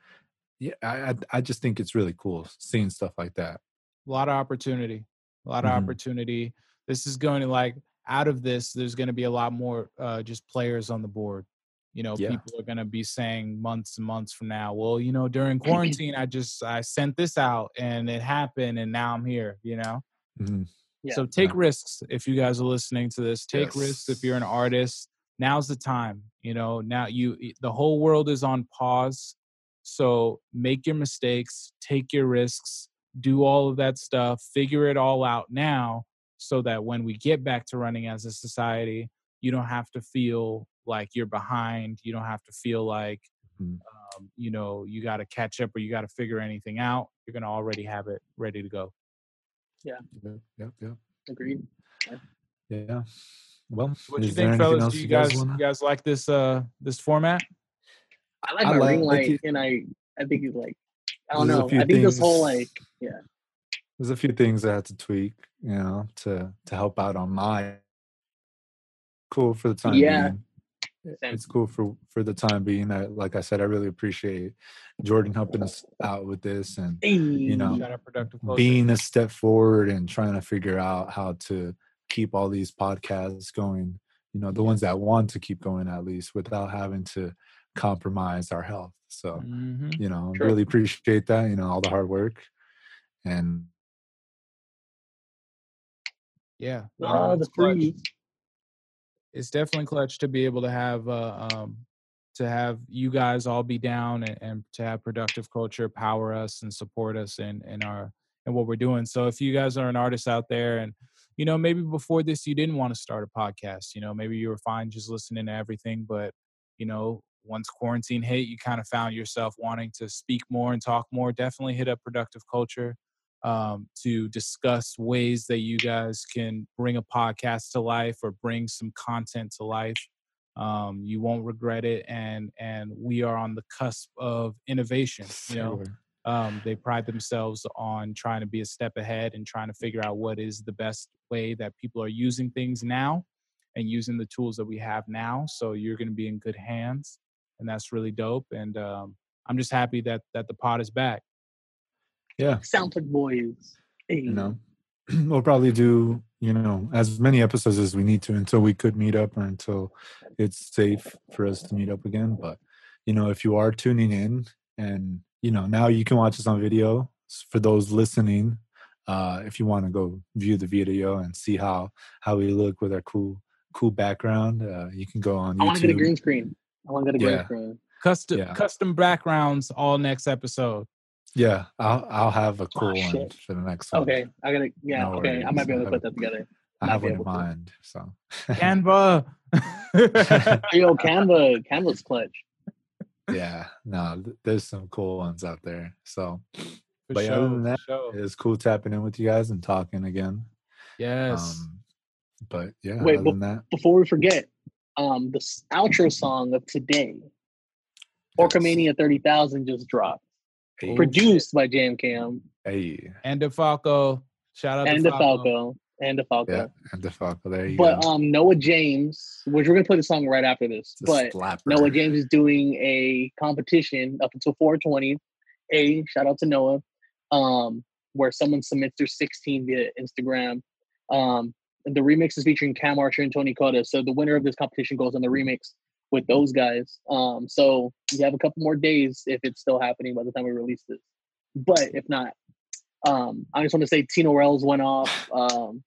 yeah, I I, just think it's really cool seeing stuff like that. a lot of opportunity a lot of Mhm. opportunity this is going to like out of this there's going to be a lot more uh just players on the board you know Yeah. people are going to be saying months and months from now well you know during quarantine i just i sent this out and it happened and now i'm here you know Mhm. Yeah. so take Yeah. risks if you guys are listening to this take risks if you're an artist now's the time you know now you the whole world is on pause so make your mistakes take your risks do all of that stuff figure it all out now so that when we get back to running as a society you don't have to feel like you're behind you don't have to feel like Mhm. um, you know you got to catch up or you got to figure anything out you're going to already have it ready to go Yep, yep, yep. Agreed. Yeah. Well, what do you think anything fellas do you guys wanna? you guys like this uh this format I like I my ring like light, it. and I I think it's like I don't know. I think this whole like yeah There's a few things I had to tweak, you know, to to help out on my cool for the time Yeah. being. Same. It's cool for for the time being. I, like I said, I really appreciate Jordan helping us out with this and you know, shout out productive culture being a step forward and trying to figure out how to keep all these podcasts going. You know, the ones that want to keep going at least without having to compromise our health. So Mhm. you know, Sure. really appreciate that. You know, all the hard work and yeah Ah, the it's clutch. free. It's definitely clutch to be able to have uh, um to have you guys all be down and, and to have productive culture power us and support us in in our in what we're doing. So if you guys are an artist out there and you know maybe before this you didn't want to start a podcast you know maybe you were fine just listening to everything but you know once quarantine hit you kind of found yourself wanting to speak more and talk more definitely hit up productive culture um, to discuss ways that you guys can bring a podcast to life or bring some content to life. Um, you won't regret it, and and we are on the cusp of innovation. You know, um, they pride themselves on trying to be a step ahead and trying to figure out what is the best way that people are using things now and using the tools that we have now. So you're going to be in good hands, and that's really dope. And um, I'm just happy that that the pod is back. Yeah, Soundclick boys. Hey. you know, we'll probably do you know as many episodes as we need to until we could meet up or until it's safe for us to meet up again. But you know, if you are tuning in and you know now you can watch us on video for those listening uh if you want to go view the video and see how how we look with our cool cool background uh you can go on I want to get a green screen. I want to get a green screen. Custom Yeah. custom backgrounds all next episode. Yeah i'll i'll have a cool one Oh, shit. for the next one Okay, I gotta. Yeah, No okay, I might be able to put that together. i have one in able to. mind so Canva. Yo, Canva, Canva's clutch. yeah no there's some cool ones out there so For But yeah, other than that, sure. it's cool tapping in with you guys and talking again Yes. um but yeah Wait, other but- than that Before we forget, um, the outro song of today, WrestleMania Thirty Thousand, just dropped. Hey, Produced by Jam Cam hey and DeFalco. Shout out and to DeFalco and DeFalco. yeah and DeFalco, there you But go um, Noah James, which we're gonna play the song right after this. It's But slapper. Noah James is doing a competition up until 420. A shout out to Noah, um, where someone submits their 16 via Instagram. Um, and the remix is featuring Cam Archer and Tony Coda. So the winner of this competition goes on the remix with those guys. Um, so you have a couple more days if it's still happening by the time we release this. But if not, um, I just want to say Tino Wells went off. Um,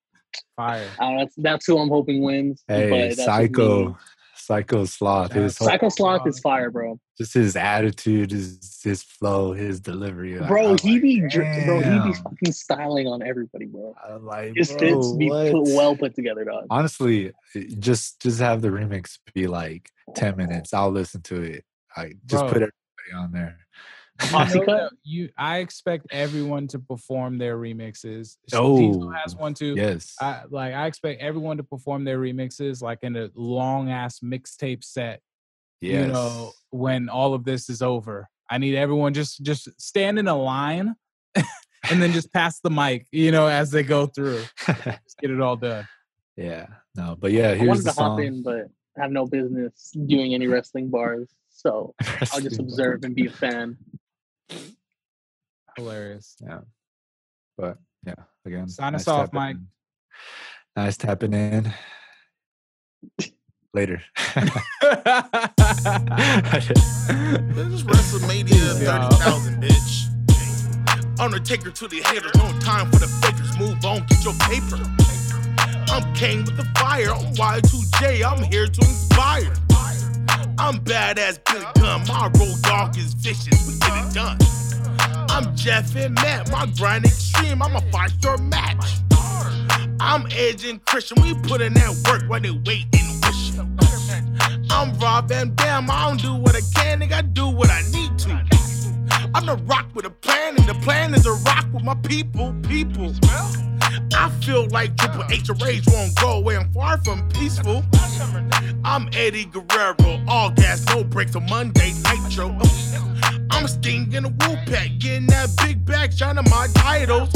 Fire. I don't know, that's, that's who I'm hoping wins. Hey, but that's just me. Psycho, Psycho Sloth. Yeah, His whole, Psycho Sloth is fire, bro. just his attitude, his his flow, his delivery. Bro, I'm he like, be dr- bro, he be fucking styling on everybody, bro. I'm like, His bro, fits be put well put together, dog. Honestly, eh, just just have the remix be like ten minutes. I'll listen to it. I just Bro. put everybody on there. You Posse know cut? that you, I expect everyone to perform their remixes. Oh, Diesel has one too. yes, I like. I expect everyone to perform their remixes like in a long ass mixtape set. yes. You know, when all of this is over, I need everyone just just stand in a line, and then just pass the mic. You know, as they go through, just get it all done. yeah, no, but yeah, I here's wanted the to hop song. in, but I have no business doing any wrestling bars. So I'll just observe and be a fan. Hilarious. Yeah. But yeah, again. Sign us off, Mike. in. Nice tapping in. Later. This is WrestleMania 30,000, bitch. Undertaker to the haters, no time for the fakers. Move on, get your paper. I'm Kane with the fire. I'm Y2J, I'm here to inspire. I'm badass Billy Gunn, my road dog is vicious, we get it done. I'm Jeff and Matt, my grind extreme, I'm a five star match. I'm Edge and Christian, we put in that work while they wait and wish. I'm Rob Van Dam. I don't do what I can, nigga. I do what I need to. I'm the rock with a plan, and the plan is to rock with my people. People. I feel like Triple H Rage won't go away. I'm far from peaceful. I'm Eddie Guerrero. All gas, no brakes on Monday Nitro. I'm a Sting in a Wolfpac, getting that big bag, shining my titles.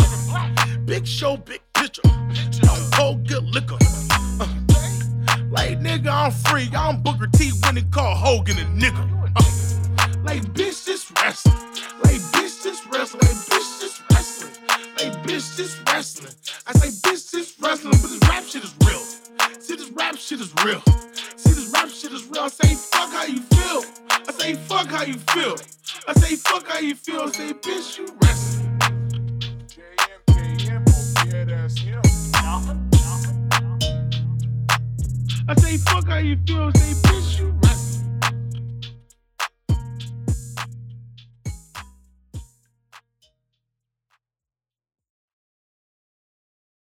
Big show, big picture. Don't go good liquor. Uh, like nigga, I'm free. I'm Booker T winning call Hogan a nigga. Uh, like bitch, this wrestling. Like bitch, this wrestling. Like bitch, this wrestling. Like bitch, this wrestling. I say bitch, this wrestling, but this rap shit is real. See, this rap shit is real. See, this rap shit is real. I say fuck how you feel. I say fuck how you feel. I say fuck how you feel. I say bitch, you wrestling. KMKMO, get us him. I say fuck how you feel. I say bitch, you wrestling.